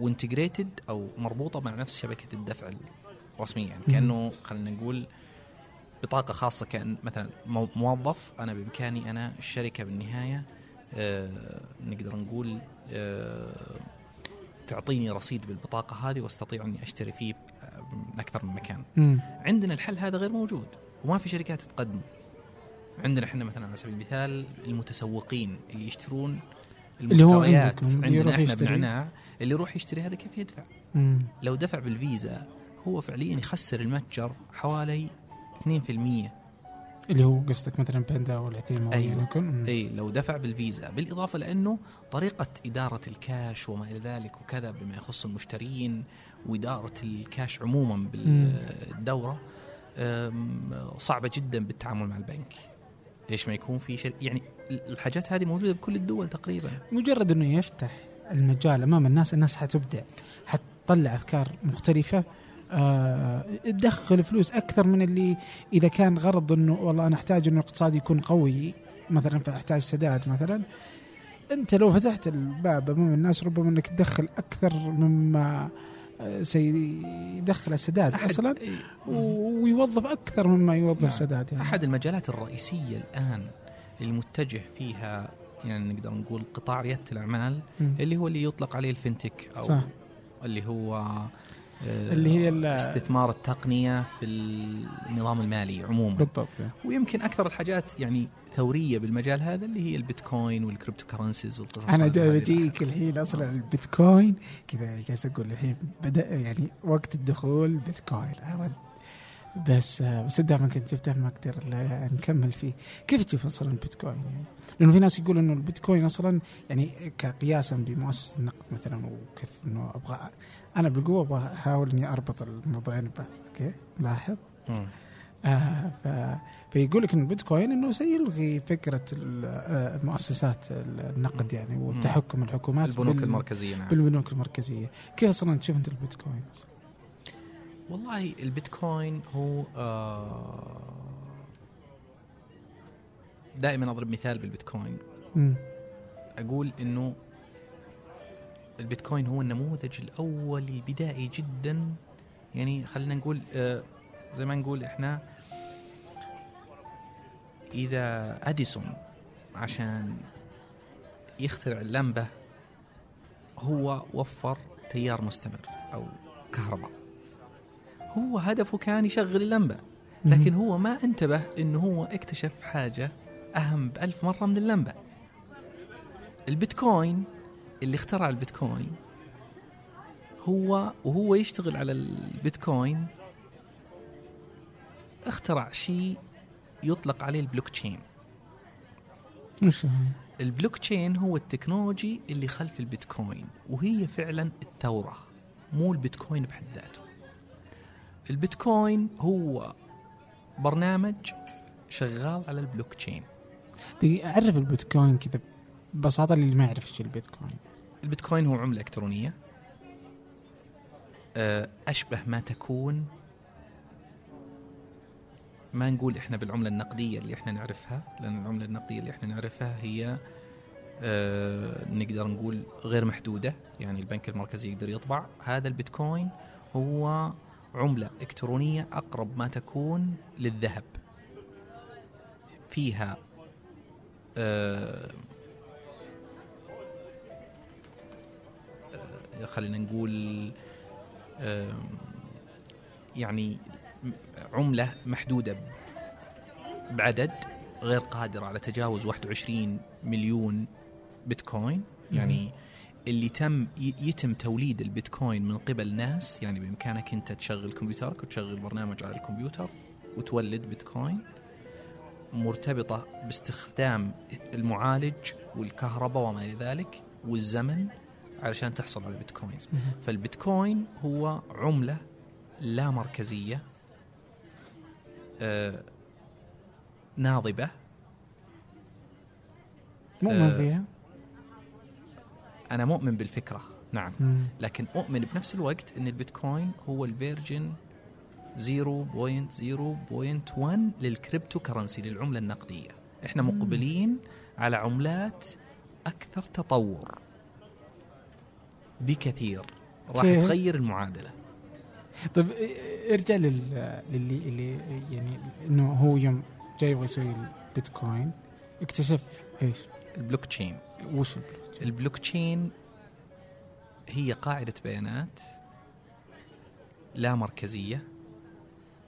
وانتجريتد أو مربوطة مع نفس شبكة الدفع الرسمية يعني كأنه خلينا نقول بطاقة خاصة كأن مثلا موظف أنا بإمكاني أنا الشركة بالنهاية آه، نقدر نقول آه، تعطيني رصيد بالبطاقة هذه وأستطيع أني أشتري فيه من أكثر من مكان. م. عندنا الحل هذا غير موجود وما في شركات تقدم. عندنا إحنا مثلا على سبيل المثال المتسوقين اللي يشترون المشتريات اللي عندنا إحنا بنعناع اللي يروح يشتري هذا كيف يدفع؟ م. لو دفع بالفيزا هو فعليا يخسر المتجر حوالي 2% اللي هو قصدك مثلا بندا أو العتيمة أيوة. إي لو دفع بالفيزا بالإضافة لأنه طريقة إدارة الكاش وما إلى ذلك وكذا بما يخص المشترين وإدارة الكاش عموما بالدورة صعبة جدا بالتعامل مع البنك. ليش ما يكون في شيء؟ يعني الحاجات هذه موجودة بكل الدول تقريبا. مجرد إنه يفتح المجال أمام الناس الناس حتبدع حتطلع أفكار مختلفة. آه، تدخل فلوس أكثر من اللي إذا كان غرض إنه والله أنا أحتاج إنه الاقتصاد يكون قوي مثلا فأحتاج سداد مثلا. أنت لو فتحت الباب أمام الناس ربما إنك تدخل أكثر مما سيدخل السداد أصلا ويوظف أكثر مما يوظف نعم. سداد يعني. أحد المجالات الرئيسية الآن المتجه فيها يعني نقدر نقول قطاع ريادة الأعمال م. اللي هو اللي يطلق عليه الفنتك أو صح. اللي هو اللي هي استثمار التقنية في النظام المالي عموما بالضبط ويمكن أكثر الحاجات يعني ثوريه بالمجال هذا اللي هي البيتكوين وال cryptocurrencies والقصص أنا جاي بجيك الحين أصلا البيتكوين. كذا جالس أقول الحين؟ بدأ يعني وقت الدخول بيتكوين. بس بس دائما كنت شفته ما أقدر نكمل فيه. كيف تشوف أصلا البيتكوين يعني؟ لأنه في ناس يقولوا إنه البيتكوين أصلا يعني كقياسا بمؤسسة النقد مثلا وكيف إنه أبغى أنا بالقوة أبغى أحاول إني أربط الموضوعين ببعض. أوكي؟ لاحظ؟ آه ف... فيقول لك إن البيتكوين إنه سيلغي فكرة المؤسسات آه، النقد يعني والتحكم الحكومات البنوك بال... المركزية نعم. بالبنوك المركزية. كيف أصلا تشوف أنت البيتكوين؟ والله البيتكوين هو آه دائما أضرب مثال بالبيتكوين. م. أقول إنه البيتكوين هو النموذج الأول البدائي جدا. يعني خلينا نقول آه زي ما نقول إحنا إذا أديسون عشان يخترع اللمبة هو وفر تيار مستمر أو كهرباء. هو هدفه كان يشغل اللمبة لكن هو ما انتبه إنه هو اكتشف حاجة أهم بألف مرة من اللمبة. البيتكوين اللي اخترع البيتكوين هو وهو يشتغل على البيتكوين اخترع شيء يطلق عليه البلوك تشين وش هو؟ البلوك تشين هو ال technology اللي خلف البيتكوين وهي فعلا الثورة مو البيتكوين بحد ذاته. البيتكوين هو برنامج شغال على البلوك تشين أعرف البيتكوين كذا ببساطة اللي ما يعرف إيش البيتكوين. البيتكوين هو عملة إلكترونية آه، أشبه ما تكون ما نقول إحنا بالعملة النقدية اللي إحنا نعرفها لأن العملة النقدية اللي إحنا نعرفها هي آه، نقدر نقول غير محدودة يعني البنك المركزي يقدر يطبع. هذا البيتكوين هو عملة إلكترونية أقرب ما تكون للذهب. فيها آه، آه، خلينا نقول آم، يعني عملة محدودة بعدد غير قادرة على تجاوز 21 مليون بيتكوين. يعني اللي تم يتم توليد البيتكوين من قبل ناس يعني بإمكانك أنت تشغل كمبيوترك وتشغل برنامج على الكمبيوتر وتولد بيتكوين مرتبطة باستخدام المعالج والكهرباء وما إلى ذلك والزمن علشان تحصل على البيتكوينز. فالبيتكوين هو عملة لا مركزية آه ناضبة. مؤمن آه، فيها أنا مؤمن بالفكرة نعم. مم. لكن أؤمن بنفس الوقت أن البيتكوين هو الفيرجن 0.0.1 لل cryptocurrency للعملة النقدية. إحنا مقبلين على عملات أكثر تطور. بكثير. راح؟ تغير المعادلة. طيب ارجع لل للي اللي يعني إنه هو يوم جاي يبغى يسوي البيتكوين اكتشف إيش؟ البلوك تشين وش ال block؟ ال blockchain هي قاعدة بيانات لا مركزية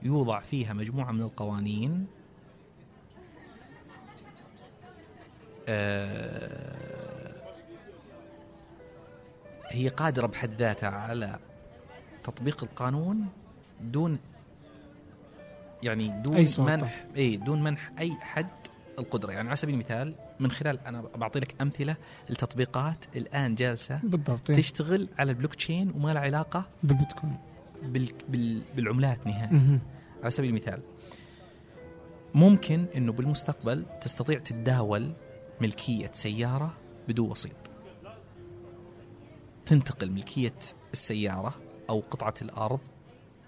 يوضع فيها مجموعة من القوانين آه، هي قادرة بحد ذاتها على تطبيق القانون دون يعني دون أي. منح اي دون منح أي حد القدرة يعني على سبيل المثال من خلال أنا بعطي لك أمثلة لتطبيقات الآن جالسة بالضبط إيه. تشتغل على البلوك تشين وما لها علاقة بالبيتكوين بال بال بالعملات نهائيا مهم. على سبيل المثال ممكن إنه بالمستقبل تستطيع تتداول ملكية سيارة بدون وسيط تنتقل ملكية السيارة أو قطعة الأرض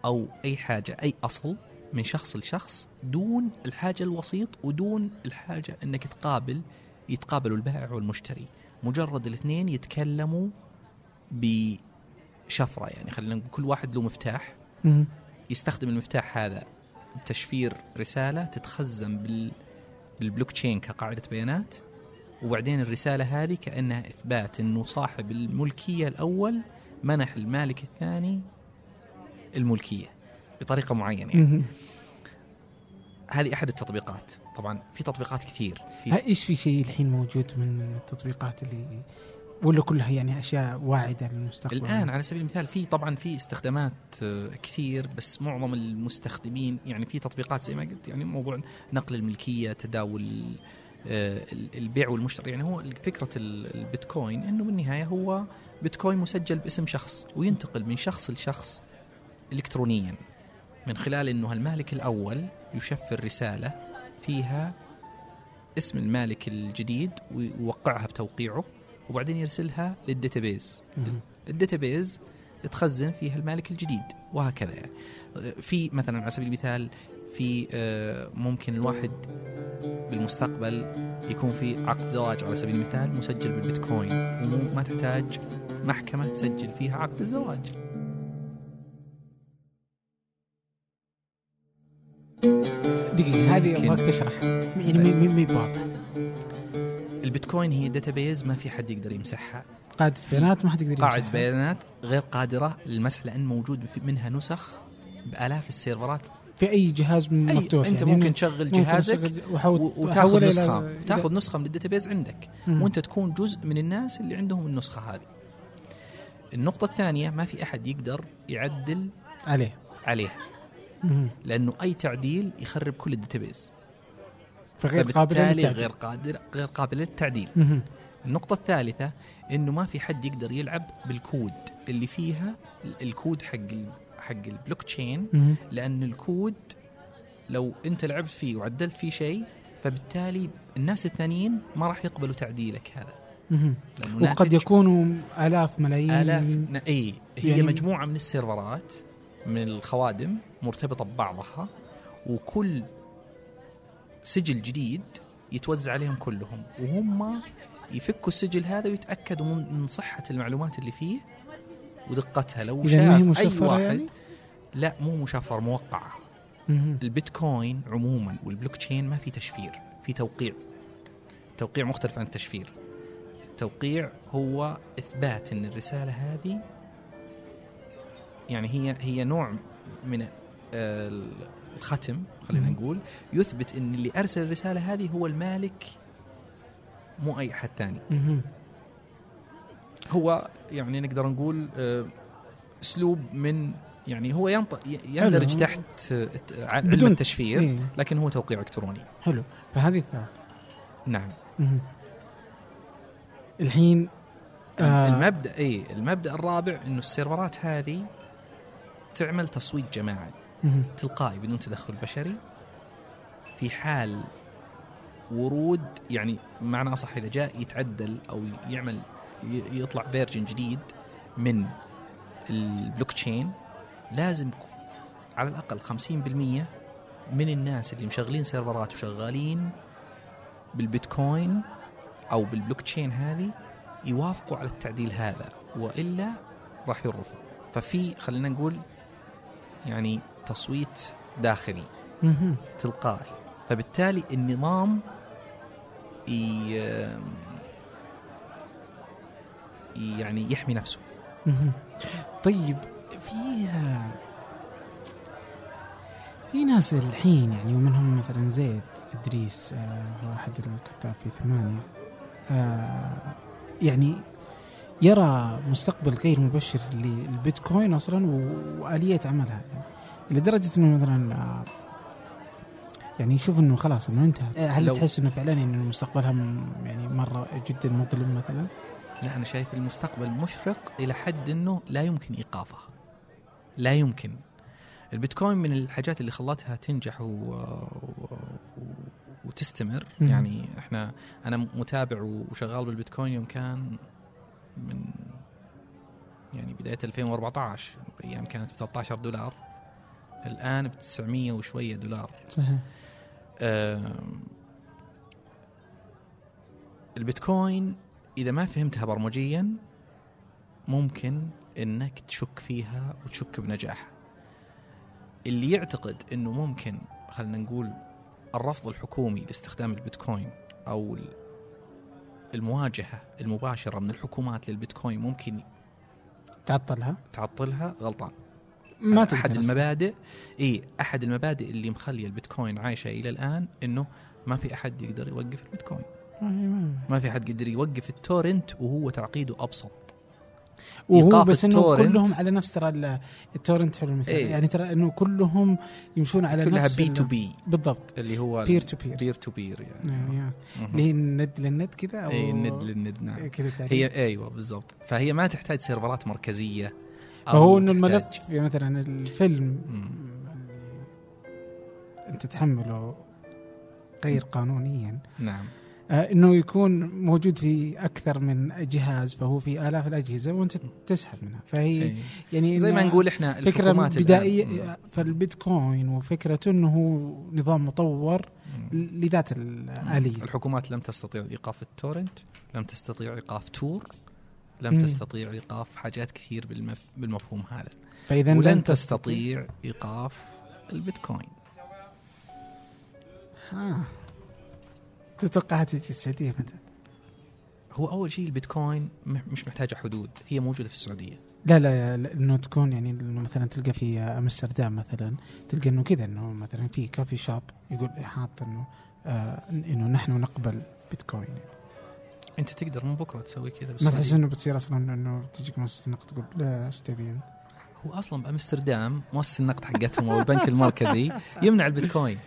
أو أي حاجة أي أصل من شخص لشخص دون الحاجة الوسيط ودون الحاجة إنك تقابل يتقابلوا البائع والمشتري. مجرد الاثنين يتكلموا بشفرة يعني خلينا نقول كل واحد له مفتاح. يستخدم المفتاح هذا بتشفير رسالة تتخزن بال بالبلوك تشين كقاعدة بيانات. وبعدين الرسالة هذه كأنها إثبات إنه صاحب الملكية الأول منح المالك الثاني الملكية بطريقة معينة يعني. هذه أحد التطبيقات. طبعا في تطبيقات كثير. في إيش في شيء الحين موجود من التطبيقات اللي ولا كلها يعني أشياء واعدة للمستقبل؟ الآن على سبيل المثال في طبعا في استخدامات آه، كثير بس معظم المستخدمين يعني في تطبيقات زي ما قلت يعني موضوع نقل الملكية تداول آه، البيع والمشتري. يعني هو فكرة ال- البيتكوين إنه بالنهاية هو بيتكوين مسجل باسم شخص وينتقل من شخص لشخص الكترونيا من خلال إنه المالك الأول يشفر رسالة فيها اسم المالك الجديد ويوقعها بتوقيعه وبعدين يرسلها لل database. ال database تخزن فيها المالك الجديد وهكذا يعني في مثلا على سبيل المثال في آه، ممكن الواحد بالمستقبل يكون في عقد زواج على سبيل المثال مسجل بالبيتكوين وما تحتاج محكمة تسجل فيها عقد الزواج دقيقة هذه. أبغاك تشرح يعني مي مي مي واضح البيتكوين هي database ما في حد يقدر يمسحها قاعدة بيانات ما حد يقدر قاعدة يمسحها. بيانات غير قادرة للمسح لأن موجود منها نسخ بآلاف السيرفرات في أي جهاز أي مفتوح أنت يعني ممكن تشغل جهازك وتاخذ نسخة. إلى- تاخذ نسخة من ال database عندك. مم. وأنت تكون جزء من الناس اللي عندهم النسخة هذه. النقطة الثانية ما في أحد يقدر يعدل عليه. عليها مم. لأنه أي تعديل يخرب كل ال database. فغير قابل للتعديل. غير قادر غير قابل للتعديل. مم. النقطة الثالثة إنه ما في حد يقدر يلعب بالكود اللي فيها الكود حق حق البلوك تشين. لأن الكود لو أنت لعبت فيه وعدلت فيه شيء فبالتالي الناس الثانيين ما راح يقبلوا تعديلك هذا. وقد يكونوا آلاف ملايين. آلاف إي هي يعني- مجموعة من السيرفرات من الخوادم مرتبطة ببعضها وكل سجل جديد يتوزع عليهم كلهم. وهم يفكوا السجل هذا ويتأكدوا من صحة المعلومات اللي فيه ودقتها. لو شاف أي واحد يعني؟ لا مو مشفر موقعة. البيتكوين عموما والبلوك تشين ما في تشفير في توقيع التوقيع مختلف عن التشفير التوقيع هو إثبات إن الرسالة هذه يعني هي هي نوع من آه، الختم خلينا. نقول يثبت إن اللي أرسل الرسالة هذه هو المالك مو أي أحد ثاني. هو يعني نقدر نقول آه، أسلوب من يعني هو ينط- يندرج. تحت آه، علم بدون- التشفير إيه. لكن هو توقيع إلكتروني حلو فهذه الثالث نعم مم. الحين آه، المبدأ اي المبدأ الرابع إنه السيرفرات هذه تعمل تصويت جماعي. تلقائي بدون تدخل بشري في حال ورود يعني معنى اصح إذا جاء يتعدل أو يعمل يطلع version جديد من البلوك تشين لازم على الأقل 50% من الناس اللي مشغلين سيرفرات وشغالين بالبيتكوين أو بالبلوك تشين هذه يوافقوا على التعديل هذا وإلا راح يرفض ففي خلينا نقول يعني تصويت داخلي. تلقائي فبالتالي النظام يعني يحمي نفسه. طيب في في ناس الحين يعني ومنهم مثلا زيد إدريس آه، هو احد الكتاب في ثمانية. آه، يعني يرى مستقبل غير مبشر للبيتكوين أصلا وآلية عملها. يعني لدرجة إنه مثلا آه، يعني يشوف إنه خلاص إنه انتهى هل تحس إنه فعلا إنه مستقبلها يعني مرة جدا مظلم مثلا؟ لا أنا شايف المستقبل مشرق إلى حد إنه لا يمكن ايقافها لا يمكن. البيتكوين من الحاجات اللي خلتها تنجح و... و... وتستمر. مم. يعني إحنا أنا متابع وشغال بالبيتكوين يوم كان من يعني بداية 2014 أيام كانت ب 13 دولار. الآن ب 900 وشوية دولار. صحيح. البيتكوين إذا ما فهمتها برمجيا ممكن إنك تشك فيها وتشك بنجاحها. اللي يعتقد إنه ممكن خلينا نقول الرفض الحكومي لاستخدام البيتكوين أو ال- المواجهة المباشرة من الحكومات للبيتكوين ممكن تعطلها؟ تعطلها؟ غلطان. ما أحد. المبادئ إي أحد المبادئ اللي مخلية البيتكوين عايشة إلى الآن إنه ما في أحد يقدر يوقف البيتكوين. ما- في أحد يقدر يوقف ال torrent وهو تعقيده أبسط. وهو بس إنه. كلهم على نفس ترى ال- ال torrent حلو المثال. إيه. يعني ترى إنه كلهم يمشون على كلها نفس P2P بالضبط. اللي هو peer to peer peer to peer يعني. اللي هي الند للند كذا أو اي الند للند نعم. كذا تقريباً. هي أيوه بالضبط. فهي ما تحتاج سيرفرات مركزية فهو إنه الملف يعني مثلا الفيلم أنت تحمله غير قانونيا. نعم. إنه يكون موجود في أكثر من جهاز فهو في آلاف الأجهزة وأنت تسحب منها. فهي إيه. يعني زي ما نقول إحنا فكرة الحكومات الآن- بدائية فالبيتكوين وفكرته إنه هو نظام مطور. لذات الاليه الحكومات لم تستطيع إيقاف التورنت لم تستطيع إيقاف تور لم مم. تستطيع إيقاف حاجات كثير بالمف... بالمفهوم هذا. فإذا ولن لن تستطيع إيقاف البيتكوين. ها تتوقع تجي السعودية متى؟ هو أول شيء البيتكوين مش محتاجة حدود هي موجودة في السعودية لا لا إنه تكون يعني إنه مثلا تلقى في أمستردام مثلا تلقى إنه كذا إنه مثلا في كافي شوب يقول حاط إنه آه إنه نحن نقبل بيتكوين أنت تقدر من بكرة تسوي كذا ما. تحس إنه بتصير أصلا إنه تجيك مؤسسة النقد تقول لا إيش تبي أنت؟ هو أصلا بأمستردام مؤسسة النقد حقتهم أو البنك المركزي يمنع البيتكوين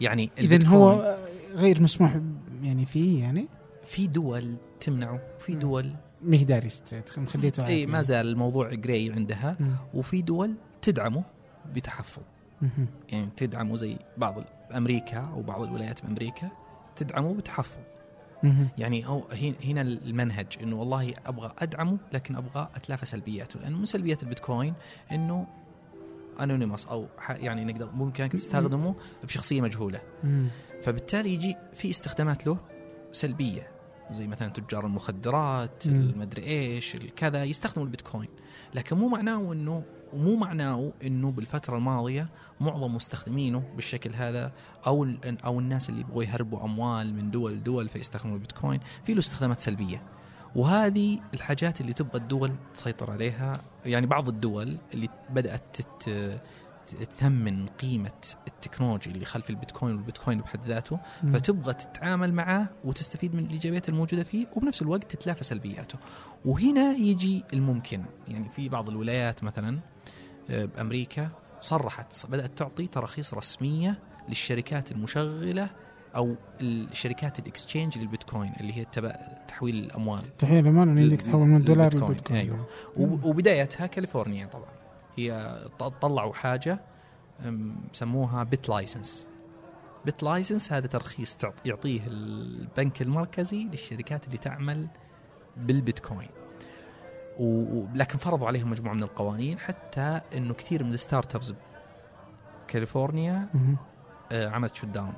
يعني اذا هو غير مسموح يعني فيه يعني في دول تمنعه في مم. دول ما هي داري مخليته اي ما زال الموضوع جراي عندها مم. وفي دول تدعمه بتحفظ مهم. يعني تدعمه زي بعض أمريكا أو بعض الولايات بأمريكا تدعمه بتحفظ. يعني هو هنا المنهج إنه والله أبغى أدعمه لكن أبغى أتلافى سلبياته لأنه من سلبيات البيتكوين إنه انونيموس أو يعني نقدر ممكن تستخدمه بشخصية مجهولة مم. فبالتالي يجي في استخدامات له سلبية زي مثلا تجار المخدرات. المدري إيش الكذا يستخدموا البيتكوين. لكن مو معناه إنه ومو معناه إنه بالفترة الماضية معظم مستخدمينه بالشكل هذا أو أو الناس اللي يبغوا يهربوا أموال من دول لدول فيستخدموا البيتكوين. في له استخدامات سلبية. وهذه الحاجات اللي تبغى الدول تسيطر عليها يعني بعض الدول اللي بدأت تت تثمن قيمة التكنولوجي اللي خلف البيتكوين والبيتكوين بحد ذاته. فتبغى تتعامل معاه وتستفيد من الإيجابيات الموجودة فيه وبنفس الوقت تتلافى سلبياته. وهنا يجي الممكن يعني في بعض الولايات مثلا آه، بأمريكا صرحت بدأت تعطي تراخيص رسمية للشركات المشغلة أو الشركات ال exchange للبيتكوين اللي هي تبع تحويل الأموال إن عندك لل- تحول من دولار للبيتكوين. وب- وبدايتها كاليفورنيا طبعا هي طلعوا حاجة سموها BitLicense BitLicense هذا ترخيص يعطيه البنك المركزي للشركات اللي تعمل بالبيتكوين و- و- لكن فرضوا عليهم مجموعة من القوانين حتى إنه كثير من ال startups كاليفورنيا. آه، عملت shut down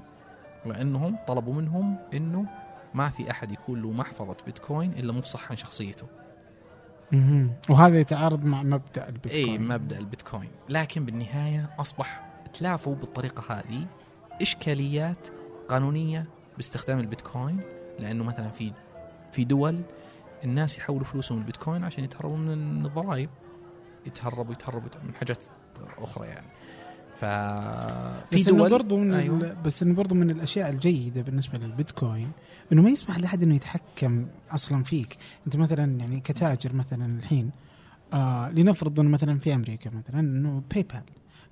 لأنهم طلبوا منهم إنه ما في أحد يكون له محفظة بيتكوين إلا مفصح عن شخصيته. وهذا يتعارض مع مبدأ البيتكوين. إي مبدأ البيتكوين. لكن بالنهاية أصبح تلافوا بالطريقة هذه إشكاليات قانونية باستخدام البيتكوين لأنه مثلا في في دول الناس يحولوا فلوسهم البيتكوين عشان يتهربوا من الضرائب. يتهربوا يتهربوا من حاجات أخرى يعني. ففي بس إنه دول برضو من أيوة. بس إنه برضو من الأشياء الجيدة بالنسبة للبيتكوين إنه ما يسمح لأحد إنه يتحكم أصلا فيك. أنت مثلا يعني كتاجر مثلا الحين آه لنفرض إنه مثلا في أمريكا مثلا إنه باي بال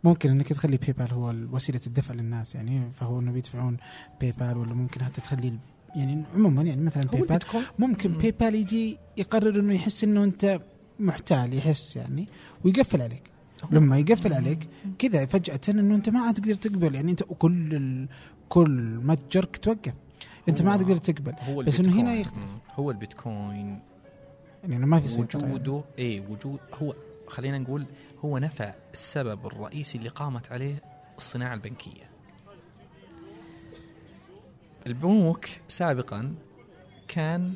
ممكن إنك تخلي باي بال هو وسيلة الدفع للناس يعني فهو إنه بيدفعون باي بال ولا ممكن حتى تخلي يعني عموما يعني مثلا باي بال ممكن مم. باي بال يجي يقرر إنه يحس إنه أنت محتال يحس يعني ويقفل عليك. لما يقفل عليك كذا فجأة إنه أنت ما عاد تقدر تقبل يعني أنت كل ال... كل متجرك توقف أنت ما عاد تقدر تقبل هو بس إنه هنا. يختلف. هو البيتكوين يعني إنه ما في سيطرة يعني. وجوده اي وجود هو خلينا نقول هو نفى السبب الرئيسي اللي قامت عليه الصناعة البنكية. البنوك سابقا كان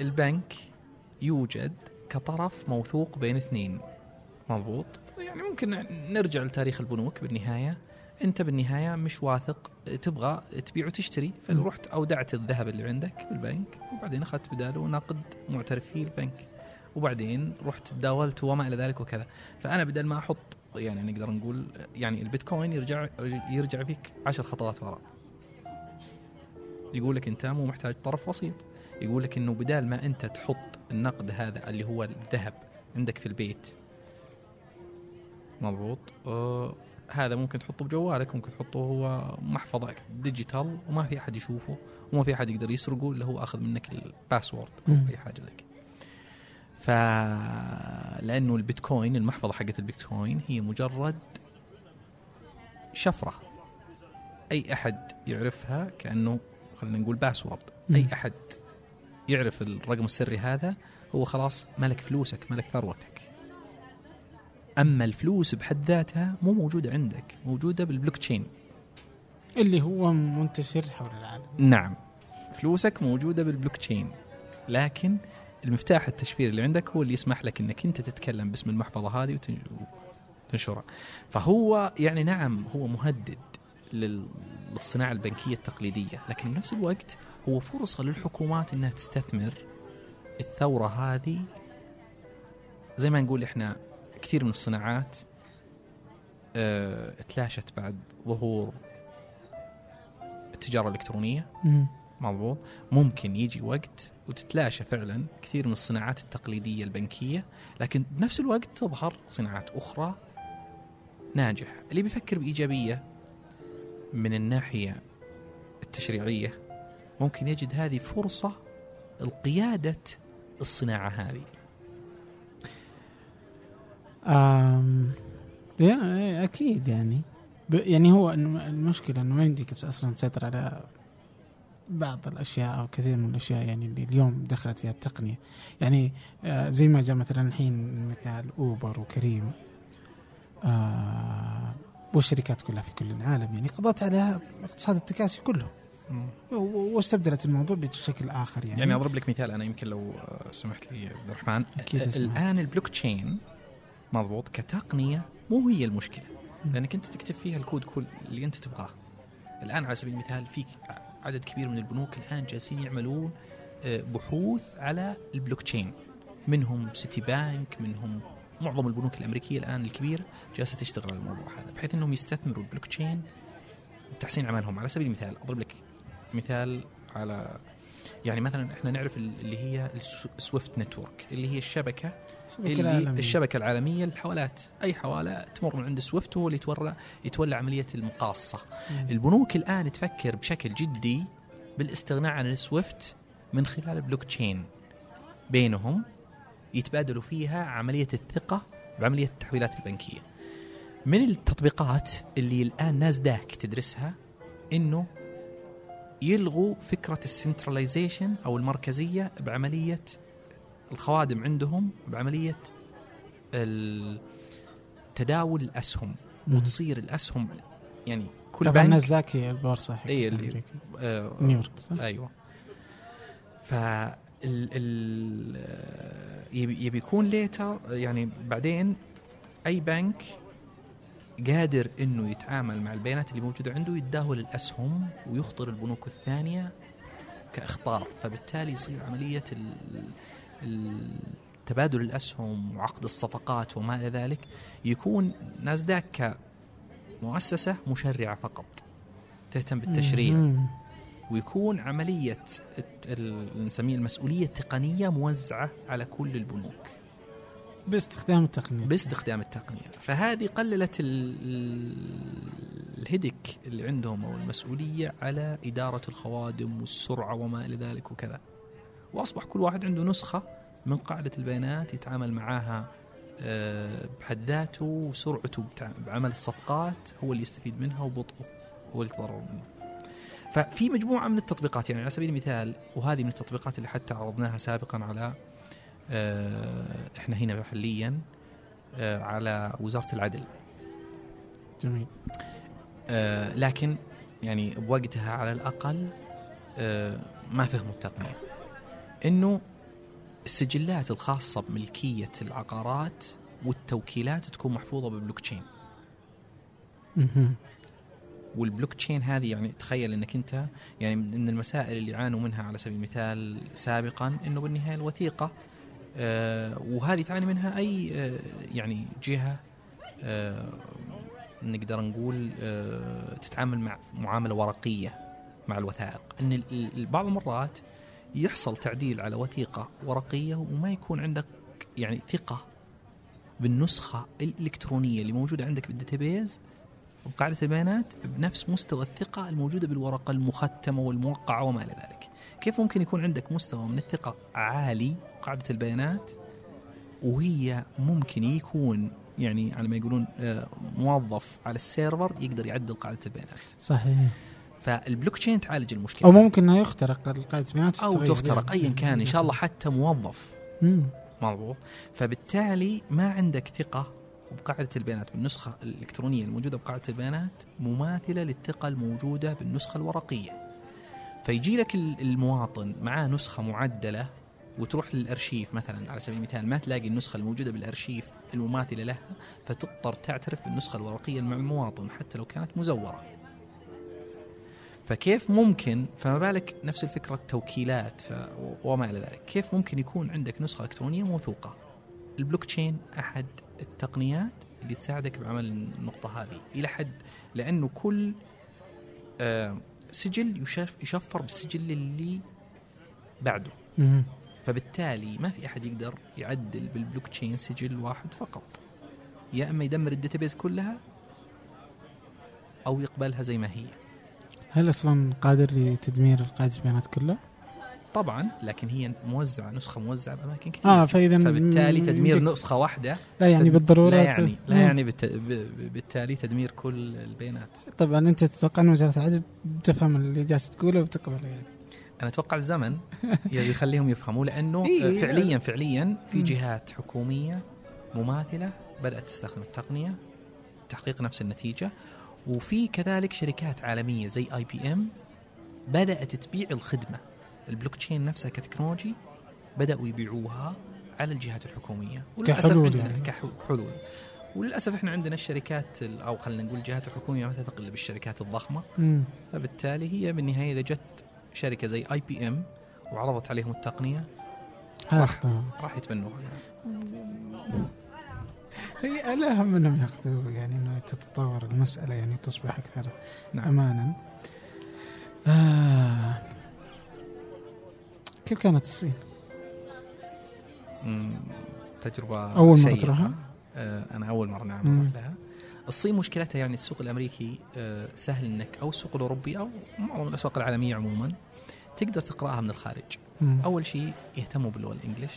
البنك يوجد كطرف موثوق بين اثنين مضبوط يعني ممكن نرجع لتاريخ البنوك بالنهاية. أنت بالنهاية مش واثق تبغى تبيع وتشتري فرحت اودعت الذهب اللي عندك بالبنك وبعدين أخذت بداله نقد معترف فيه البنك. وبعدين رحت تداولت وما إلى ذلك وكذا. فأنا بدل ما أحط يعني نقدر نقول يعني البيتكوين يرجع يرجع فيك عشر خطوات وراء. يقول لك أنت مو محتاج طرف وسيط. يقول لك إنه بدال ما أنت تحط النقد هذا اللي هو الذهب عندك في البيت مضبوط. آه هذا ممكن تحطه بجوالك ممكن تحطه هو محفظة ديجيتال وما في أحد يشوفه وما في أحد يقدر يسرقه إلا هو أخذ منك ال password أو مم. أي حاجة زي كذا. ف لأنه البيتكوين المحفظة حقت البيتكوين هي مجرد شفرة. أي أحد يعرفها كأنه خلينا نقول password مم. أحد يعرف الرقم السري هذا هو خلاص ملك فلوسك ملك ثروتك. أما الفلوس بحد ذاتها مو موجودة عندك موجودة بالبلوك تشين اللي هو منتشر حول العالم. نعم فلوسك موجودة بالبلوك تشين لكن المفتاح التشفير اللي عندك هو اللي يسمح لك إنك أنت تتكلم باسم المحفظة هذه وتن- وتنشرها. فهو يعني نعم هو مهدد لل- للصناعة البنكية التقليدية لكن بنفس الوقت هو فرصة للحكومات إنها تستثمر الثورة هذه. زي ما نقول إحنا كثير من الصناعات آه تلاشت بعد ظهور التجارة الإلكترونية. مضبوط. ممكن يجي وقت وتتلاشى فعلا كثير من الصناعات التقليدية البنكية لكن بنفس الوقت تظهر صناعات أخرى ناجحة. اللي بيفكر بإيجابية من الناحية التشريعية ممكن يجد هذه فرصة لقيادة الصناعة هذه. آم يا أكيد يعني. يعني هو المشكلة إنه ما يمديك أصلا تسيطر على بعض الأشياء أو كثير من الأشياء يعني اللي اليوم دخلت فيها التقنية. يعني آه زي ما جاء مثلا الحين مثال أوبر وكريم. آه والشركات كلها في كل العالم يعني قضت على اقتصاد التكاسي كله. واستبدلت الموضوع بشكل آخر يعني, يعني أضرب لك مثال أنا يمكن لو آه، سمحت لي عبد الرحمن. الآن البلوك تشين مضبوط كتقنية مو هي المشكلة. لأنك أنت تكتب فيها الكود كل اللي أنت تبغاه. الآن على سبيل المثال فيك عدد كبير من البنوك الآن جالسين يعملون آه، بحوث على البلوك تشين منهم سيتي بانك منهم معظم البنوك الأمريكية الآن الكبيرة جالسة تشتغل على الموضوع هذا بحيث إنهم يستثمروا البلوك تشين بتحسين عملهم على سبيل المثال أضرب لك مثال على يعني مثلا إحنا نعرف ال- اللي هي السويفت network اللي هي الشبكة الشبكة اللي العالمية. الشبكة العالمية للحوالات أي حوالة تمر من عند سويفت هو اللي يتولى يتولى عملية المقاصة. مم. البنوك الآن تفكر بشكل جدي بالاستغناء عن السويفت من خلال البلوك تشين بينهم يتبادلوا فيها عملية الثقة بعملية التحويلات البنكية. من التطبيقات اللي الآن ناسداك تدرسها؟ إنه يلغوا فكرة السنتراليزيشن أو المركزية بعملية الخوادم عندهم بعملية ال- تداول الأسهم مم. وتصير الأسهم يعني كل طبعا هي البورصة حقت أمريكا آه نيويورك صح؟ أيوه ف يبي يكون ليتر يعني بعدين أي بنك قادر إنه يتعامل مع البيانات اللي موجودة عنده يتداول الاسهم ويخطر البنوك الثانية كإخطار. فبالتالي يصير عملية تبادل الأسهم وعقد الصفقات وما إلى ذلك يكون ناسداك كمؤسسة مشرعة فقط تهتم بالتشريع. ويكون عملية نسميه المسؤولية التقنية موزعة على كل البنوك. باستخدام التقنية. باستخدام التقنية. فهذه قللت ال- ال- الهدك اللي عندهم أو المسؤولية على إدارة الخوادم والسرعة وما إلى ذلك وكذا. وأصبح كل واحد عنده نسخة من قاعدة البيانات يتعامل معاها آه، بحد ذاته وسرعته بعمل الصفقات هو اللي يستفيد منها وبطئه هو اللي يتضرر منه. ففي مجموعة من التطبيقات يعني على سبيل المثال وهذه من التطبيقات اللي حتى عرضناها سابقا على إحنا هنا محليا آه، على وزارة العدل. جميل. آه، لكن يعني بوقتها على الأقل آه، ما فهموا التقنية. إنه السجلات الخاصة بملكية العقارات والتوكيلات تكون محفوظة بالبلوك تشين. والبلوك تشين هذه يعني تخيل إنك أنت يعني من المسائل اللي عانوا منها على سبيل المثال سابقا إنه بالنهاية الوثيقة آه وهذه تعاني منها أي آه يعني جهة آه نقدر نقول آه تتعامل مع معاملة ورقية مع الوثائق. إن بعض المرات يحصل تعديل على وثيقة ورقية وما يكون عندك يعني ثقة بالنسخة الإلكترونية اللي موجودة عندك بالداتابيز. وقاعدة البيانات بنفس مستوى الثقة الموجودة بالورقة المختمة والموقعة وما إلى ذلك. كيف ممكن يكون عندك مستوى من الثقة عالي قاعدة البيانات وهي ممكن يكون يعني على ما يقولون آه، موظف على ال server يقدر يعدل قاعدة البيانات. صحيح. فالبلوك تشين تعالج المشكلة. أو ممكن انها يخترق قاعدة البيانات أو وتتغير. تخترق أيا كان إن شاء الله حتى موظف. مضبوط. فبالتالي ما عندك ثقة بقاعدة البيانات بالنسخة الإلكترونية الموجودة بقاعدة البيانات مماثلة للثقة الموجودة بالنسخة الورقية. فيجي لك ال- المواطن معاه نسخة معدلة وتروح للأرشيف مثلا على سبيل المثال ما تلاقي النسخة الموجودة بالأرشيف المماثلة لها فتضطر تعترف بالنسخة الورقية مع المواطن حتى لو كانت مزورة. فكيف ممكن فما بالك نفس الفكرة التوكيلات وما إلى ذلك كيف ممكن يكون عندك نسخة إلكترونية موثوقة؟ البلوك تشين أحد التقنيات اللي تساعدك بعمل النقطة هذه إلى حد لأنه كل آه، سجل يشف يشفر بالسجل اللي بعده مم. فبالتالي ما في أحد يقدر يعدل بالبلوك تشين سجل واحد فقط يا أما يدمر ال database كلها أو يقبلها زي ما هي هل أصلا قادر لتدمير قاعدة البيانات كلها؟ طبعا لكن هي موزعة نسخة موزعة بأماكن كثير آه فاذا فبالتالي تدمير نسخة واحدة لا يعني بالضرورة لا يعني لا. يعني بالتالي تدمير كل البيانات طبعا أنت تتوقع أن وزارة العدل تفهم اللي جالس تقوله وتقبله يعني أنا أتوقع الزمن يخليهم يفهموا لأنه إيه. فعليا فعليا في. جهات حكومية مماثلة بدأت تستخدم التقنية تحقيق نفس النتيجة وفي كذلك شركات عالمية زي IBM بدأت تبيع الخدمة البلوك تشين نفسها ك technology بدأوا يبيعوها على الجهات الحكومية كحلول عندنا يعني. كحلول وللأسف إحنا عندنا الشركات ال- أو خلينا نقول الجهات الحكومية ما تثق إلا بالشركات الضخمة. فبالتالي هي بالنهاية إذا جت شركة زي اي بي ام وعرضت عليهم التقنية راح. راح يتبنوها هي الاهم أنهم ياخذوا يعني إنه تتطور المسألة يعني تصبح أكثر نعم امانا آه. كيف كانت الصين؟ مم، تجربة أول مرة. تروحها؟ آه أنا أول مرة نعم مم. أروح لها الصين مشكلتها يعني السوق الأمريكي آه سهل إنك أو السوق الأوروبي أو معظم الأسواق العالمية عموما تقدر تقرأها من الخارج مم. أول شيء يهتموا باللغة الإنجليش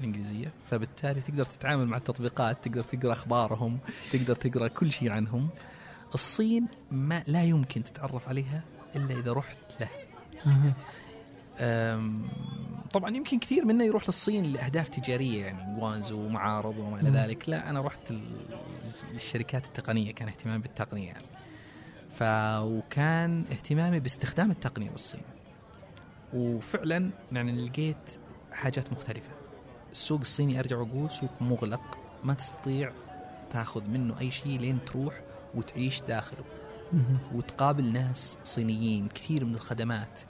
الإنجليزية فبالتالي تقدر تتعامل مع التطبيقات تقدر تقرأ أخبارهم تقدر تقرأ كل شيء عنهم الصين ما لا يمكن تتعرف عليها إلا إذا رحت له أها. أم، طبعا يمكن كثير منا يروح للصين لأهداف تجارية يعني جوانزو ومعارض وما إلى. ذلك. لا أنا رحت للشركات التقنية كان اهتمامي بالتقنية يعني. ف وكان اهتمامي باستخدام التقنية بالصين. وفعلا يعني لقيت حاجات مختلفة. السوق الصيني أرجع وأقول سوق مغلق ما تستطيع تاخذ منه أي شيء لين تروح وتعيش داخله. وتقابل ناس صينيين كثير من الخدمات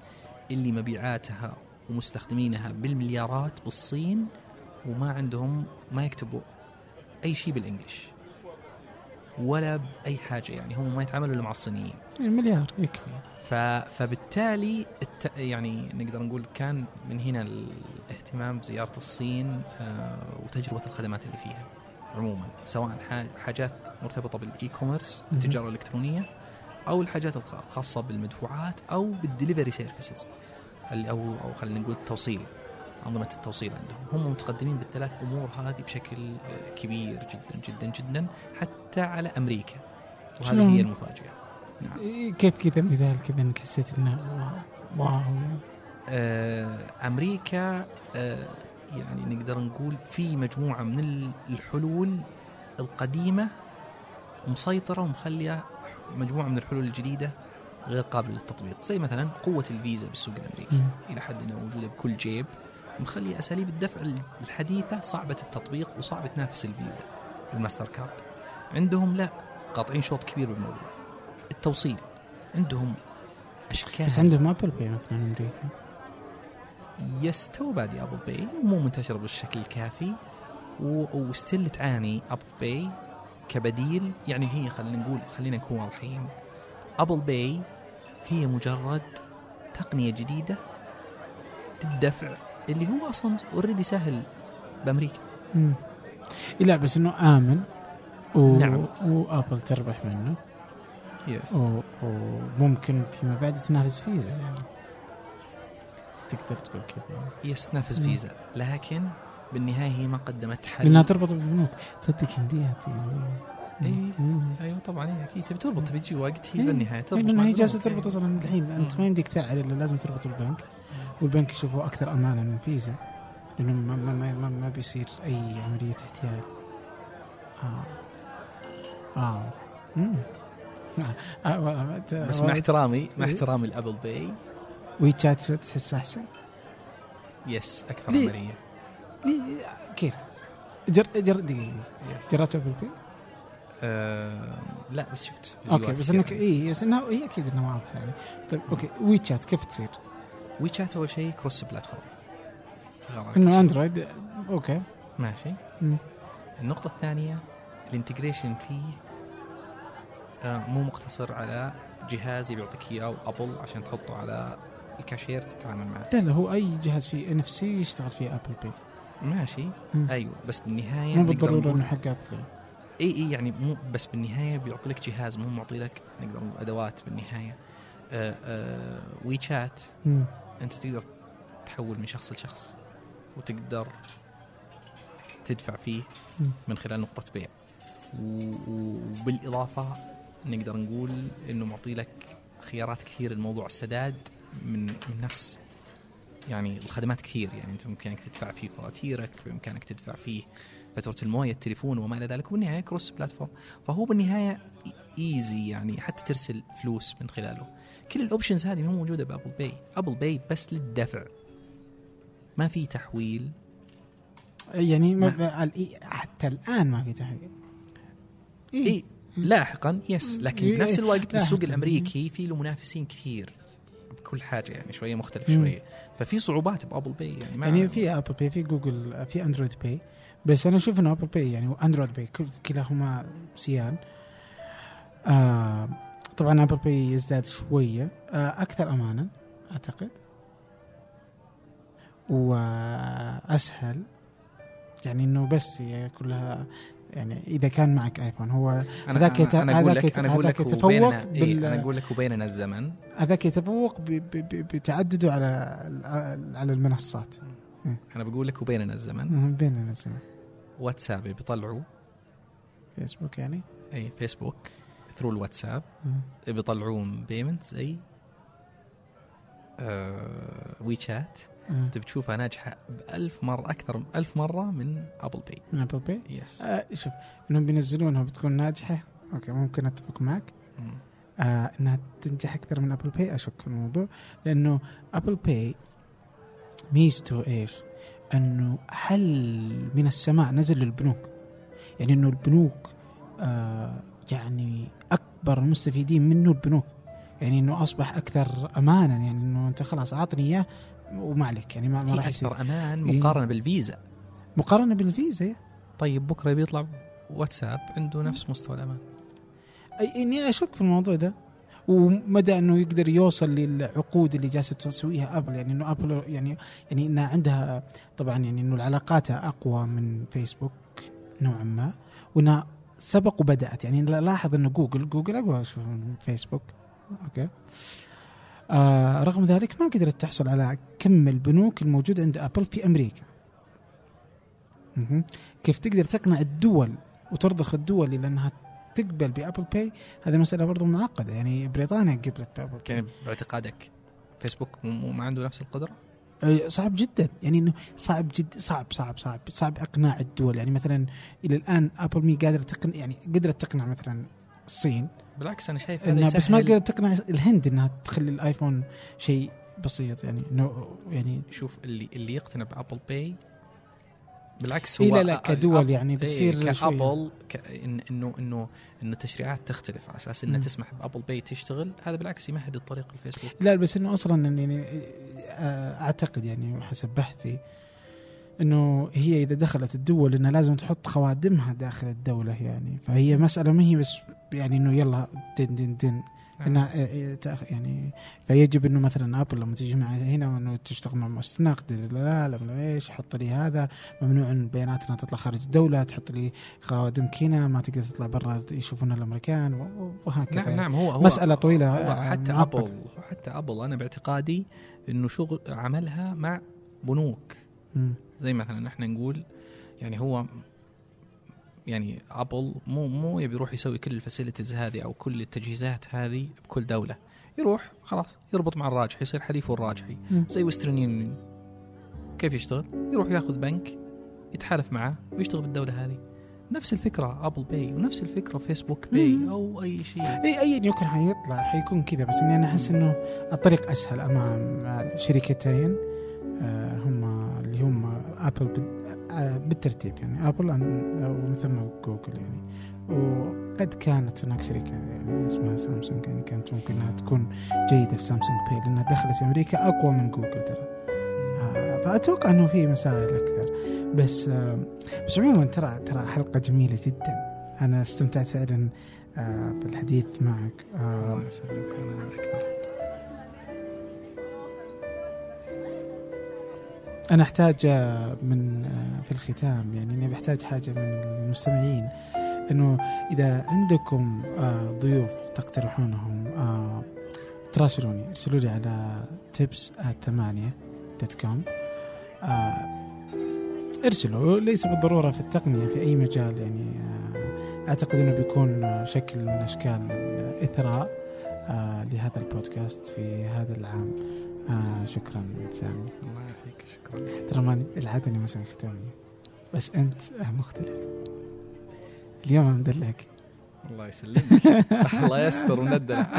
اللي مبيعاتها ومستخدمينها بالمليارات بالصين وما عندهم ما يكتبوا أي شيء بالإنجلش. ولا بأي حاجة يعني هم ما يتعاملوا إلا مع الصينيين. المليار يكفي. ف... فبالتالي الت... يعني نقدر نقول كان من هنا الاهتمام بزيارة الصين آه، وتجربة الخدمات اللي فيها عموما سواء حاجات مرتبطة بال e-commerce. التجارة الإلكترونية أو الحاجات الخ- الخاصه بالمدفوعات أو بال delivery services. اللي أو أو خلينا نقول التوصيل أنظمة التوصيل عندهم. هم متقدمين بالثلاث أمور هذه بشكل آه، كبير جدا جدا جدا حتى على أمريكا. وهذه؟ هي المفاجأة. نعم. إيه، كيف كذا مثال كذا إنك حسيت إنه wow يعني. آه، أمريكا آه، يعني نقدر نقول في مجموعة من ال- الحلول القديمة مسيطرة ومخلية مجموعة من الحلول الجديدة غير قابلة للتطبيق زي مثلا قوة الفيزا بالسوق الأمريكي. مم. إلى حد إنها موجودة بكل جيب مخلي أساليب الدفع الحديثة صعبة التطبيق وصعب تنافس الفيزا. الماستر كارد. عندهم لا قاطعين شوط كبير بالموضوع. التوصيل. عندهم أشكال. بس عندهم Apple Pay مثلا أمريكا. يس تو بادي Apple Pay مو منتشره بالشكل الكافي. و still تعاني Apple Pay كبديل يعني هي خلينا نقول خلينا نكون واضحين Apple Pay هي مجرد تقنية جديدة للدفع اللي هو أصلا already سهل بأمريكا مم. لا بس إنه آمن و... نعم. وأبل تربح منه yes و... وممكن فيما بعد تنافس فيزا يعني تقدر تقول كذا. yes تنافس. فيزا لكن بالنهاية هي ما قدمت حل لأنها تربط بالبنوك تصدق يمديها إيه. مم. أيوه طبعا هي أكيد تبي تربط تبي تجي وقت هي إيه. بالنهاية تربط لأنه مع هي. جالسة تربط إيه. أصلا الحين أنت. ما يمديك تفعل إلا لازم تربط البنك والبنك يشوفه أكثر أمانة من فيزا لأنه ما ما ما, ما, ما بيصير أي عملية احتيال آه آه مم. آه. بس مع احترامي مع إيه. احترامي ال Apple Pay WeChat تحس أحسن؟ yes أكثر ليه؟ عملية ليه كيف؟ جر جر دقيقة yes جربت Apple Pay؟ آه لا بس شفت okay بس انك إيه بس انها هي أكيد انها واضحه يعني طيب okay WeChat كيف تصير؟ وي شات أول شيء cross platform إنه. Android okay ماشي مم. النقطة الثانية ال integration فيه آه مو مقتصر على جهاز بيعطيك إياه وأبل عشان تحطه على الكاشير تتعامل معه لا لا هو أي جهاز فيه NFC يشتغل فيه Apple Pay ماشي مم. أيوه بس بالنهاية مو بالضرورة إنه حق أبل إي إي يعني مو بس بالنهاية بيعطي لك جهاز مو معطي لك نقدر نقول أدوات بالنهاية آه آه WeChat مم. أنت تقدر تحول من شخص لشخص وتقدر تدفع فيه مم. من خلال نقطة بيع وبالإضافة نقدر نقول إنه معطي لك خيارات كثير لموضوع السداد من من نفس يعني الخدمات كثير. يعني انت بامكانك تدفع فيه فواتيرك بامكانك تدفع فيه فاتورة الموية التليفون وما إلى ذلك. وبالنهاية cross platform فهو بالنهاية easy يعني حتى ترسل فلوس من خلاله. كل ال options هذه مو موجودة ب Apple Pay. Apple Pay بس للدفع. ما في تحويل. يعني ما ال- حتى الآن ما في تحويل إي لاحقا yes لكن إيه، بنفس الوقت بالسوق. الأمريكي في له منافسين كثير. بكل حاجة يعني شوية مختلف. شوية. ففي صعوبات ب Apple Pay يعني ما يعني في Apple Pay في جوجل في Android Pay بس أنا أشوف إنه Apple Pay يعني و Android Pay كل- كلاهما سيان آه طبعا Apple Pay يزداد شوية. آه أكثر امانا أعتقد. وأسهل. يعني إنه بس هي كلها يعني إذا كان معك آيفون هو هذاك يت- هذاك يت- أقول هذاك لك يتفوق وبيننا بال- إيه أنا أقول لك وبيننا الزمن هذاك يتفوق ب- ب- ب- بتعدده على على المنصات. أنا بقول لك وبيننا الزمن. بيننا نسمع واتساب بيطلعوا فيسبوك يعني؟ إيه فيسبوك through الواتساب. بيطلعون payment زي آه WeChat. انت بتشوفها ناجحة بألف مرة أكثر ألف مرة من Apple Pay من Apple Pay yes آه شوف إنهم بينزلونها بتكون ناجحة. okay ممكن أتفق معك. مم. آه إنها تنجح أكثر من Apple Pay أشك في الموضوع. لأنه Apple Pay ميزته إيش؟ إنه حل من السماء نزل للبنوك. يعني إنه البنوك آه يعني أكبر المستفيدين منه البنوك. يعني إنه أصبح أكثر امانا. يعني إنه أنت خلاص أعطني إياه وما عليك يعني ما, ما راح يصير. أمان إيه. مقارنة بالفيزا. مقارنة بالفيزا طيب بكرة بيطلع واتساب عنده نفس مستوى الأمان. أي- إني أشك في الموضوع ده. ومدى أنه يقدر يوصل للعقود اللي جالسة تسويها أبل يعني إنه أبل يعني يعني إنها عندها طبعا يعني إنه العلاقات أقوى من فيسبوك نوعا ما وإنها سبق وبدأت. يعني لاحظ إنه جوجل جوجل أقوى من فيسبوك. okay. آه رغم ذلك ما قدرت تحصل على كم البنوك الموجود عند أبل في أمريكا. كيف تقدر تقنع الدول وترضخ الدول إلى أنها تقبل ب Apple Pay هذه مسألة برضو معقدة. يعني بريطانيا قبلت بابل باي يعني باعتقادك فيسبوك مو- ما عنده نفس القدرة؟ صعب جدا. يعني إنه صعب جد صعب صعب صعب صعب أقناع الدول. يعني مثلا إلى الآن أبل مي قادرة تقنع يعني قدرت تقنع مثلا الصين بالعكس أنا شايف انها بس ما قدرت تقنع الهند إنها تخلي الآيفون شيء بسيط يعني إنه يعني شوف اللي اللي يقتنع ب Apple Pay بالعكس إيه هو لا لا أ- كدول يعني إيه بتصير شوية. كأبل. إن إنه إنه إنه التشريعات تختلف على أساس إنها. تسمح ب Apple Pay تشتغل هذا بالعكس يمهد الطريق للفيسبوك لا بس إنه أصلا يعني أعتقد يعني حسب بحثي إنه هي إذا دخلت الدول إنها لازم تحط خوادمها داخل الدولة يعني. فهي مسألة ما هي بس يعني إنه يلا دن دن دن. إنها آه، آه، يعني فيجب إنه مثلا أبل لما تيجي مع هنا انه تشتغل مع مؤسسه نقد لا لا لا إيش حط لي هذا. ممنوع إن البيانات انها تطلع خارج الدولة تحط لي خوادم كذا ما تقدر تطلع برا يشوفونها الأمريكان وهكذا نعم نعم هو هو مسألة طويلة، هو آه، حتى. ابل حتى ابل أنا باعتقادي إنه شغل عملها مع بنوك. زي مثلا إحنا نقول يعني هو يعني أبل مو مو يبي يروح يسوي كل ال facilities هذه أو كل التجهيزات هذه بكل دولة. يروح خلاص يربط مع الراجحي يصير حليفه الراجحي. زي ويسترن يونيون كيف يشتغل؟ يروح ياخذ بنك يتحالف معاه ويشتغل بالدولة هذه. نفس الفكرة Apple Pay ونفس الفكرة Facebook Pay. أو أي شيء. إي أيا يكن حيطلع حيكون كذا بس إني أنا أحس إنه الطريق أسهل أمام شركتين. هم اللي هم Apple آه، بالترتيب يعني. Apple ومن ثم جوجل يعني. وقد كانت هناك شركة يعني اسمها سامسونج يعني كانت ممكن إنها تكون جيدة في Samsung Pay لأنها دخلت أمريكا أقوى من جوجل ترى. آه، فأتوقع إنه في مسائل أكثر. بس آه، بس عموما ترى ترى حلقة جميلة جدا. أنا استمتعت فعلا بالحديث معك. الله يسلمك. أنا أكثر. أنا أحتاج من في الختام يعني أني بحتاج حاجة من المستمعين إنه إذا عندكم آه، ضيوف تقترحونهم آه، تراسلوني أرسلوا لي على تبس ثمانية دوت كوم ارسلوا ليس بالضرورة في التقنية في أي مجال يعني آه، أعتقد إنه بيكون شكل من أشكال الإثراء لهذا البودكاست في هذا العام. آه شكرا سامي. الله ترى ماني العادة إني ما أسوي ختامي. بس أنت مختلف. اليوم مدلعك الله يسلمك. الله يستر وندلع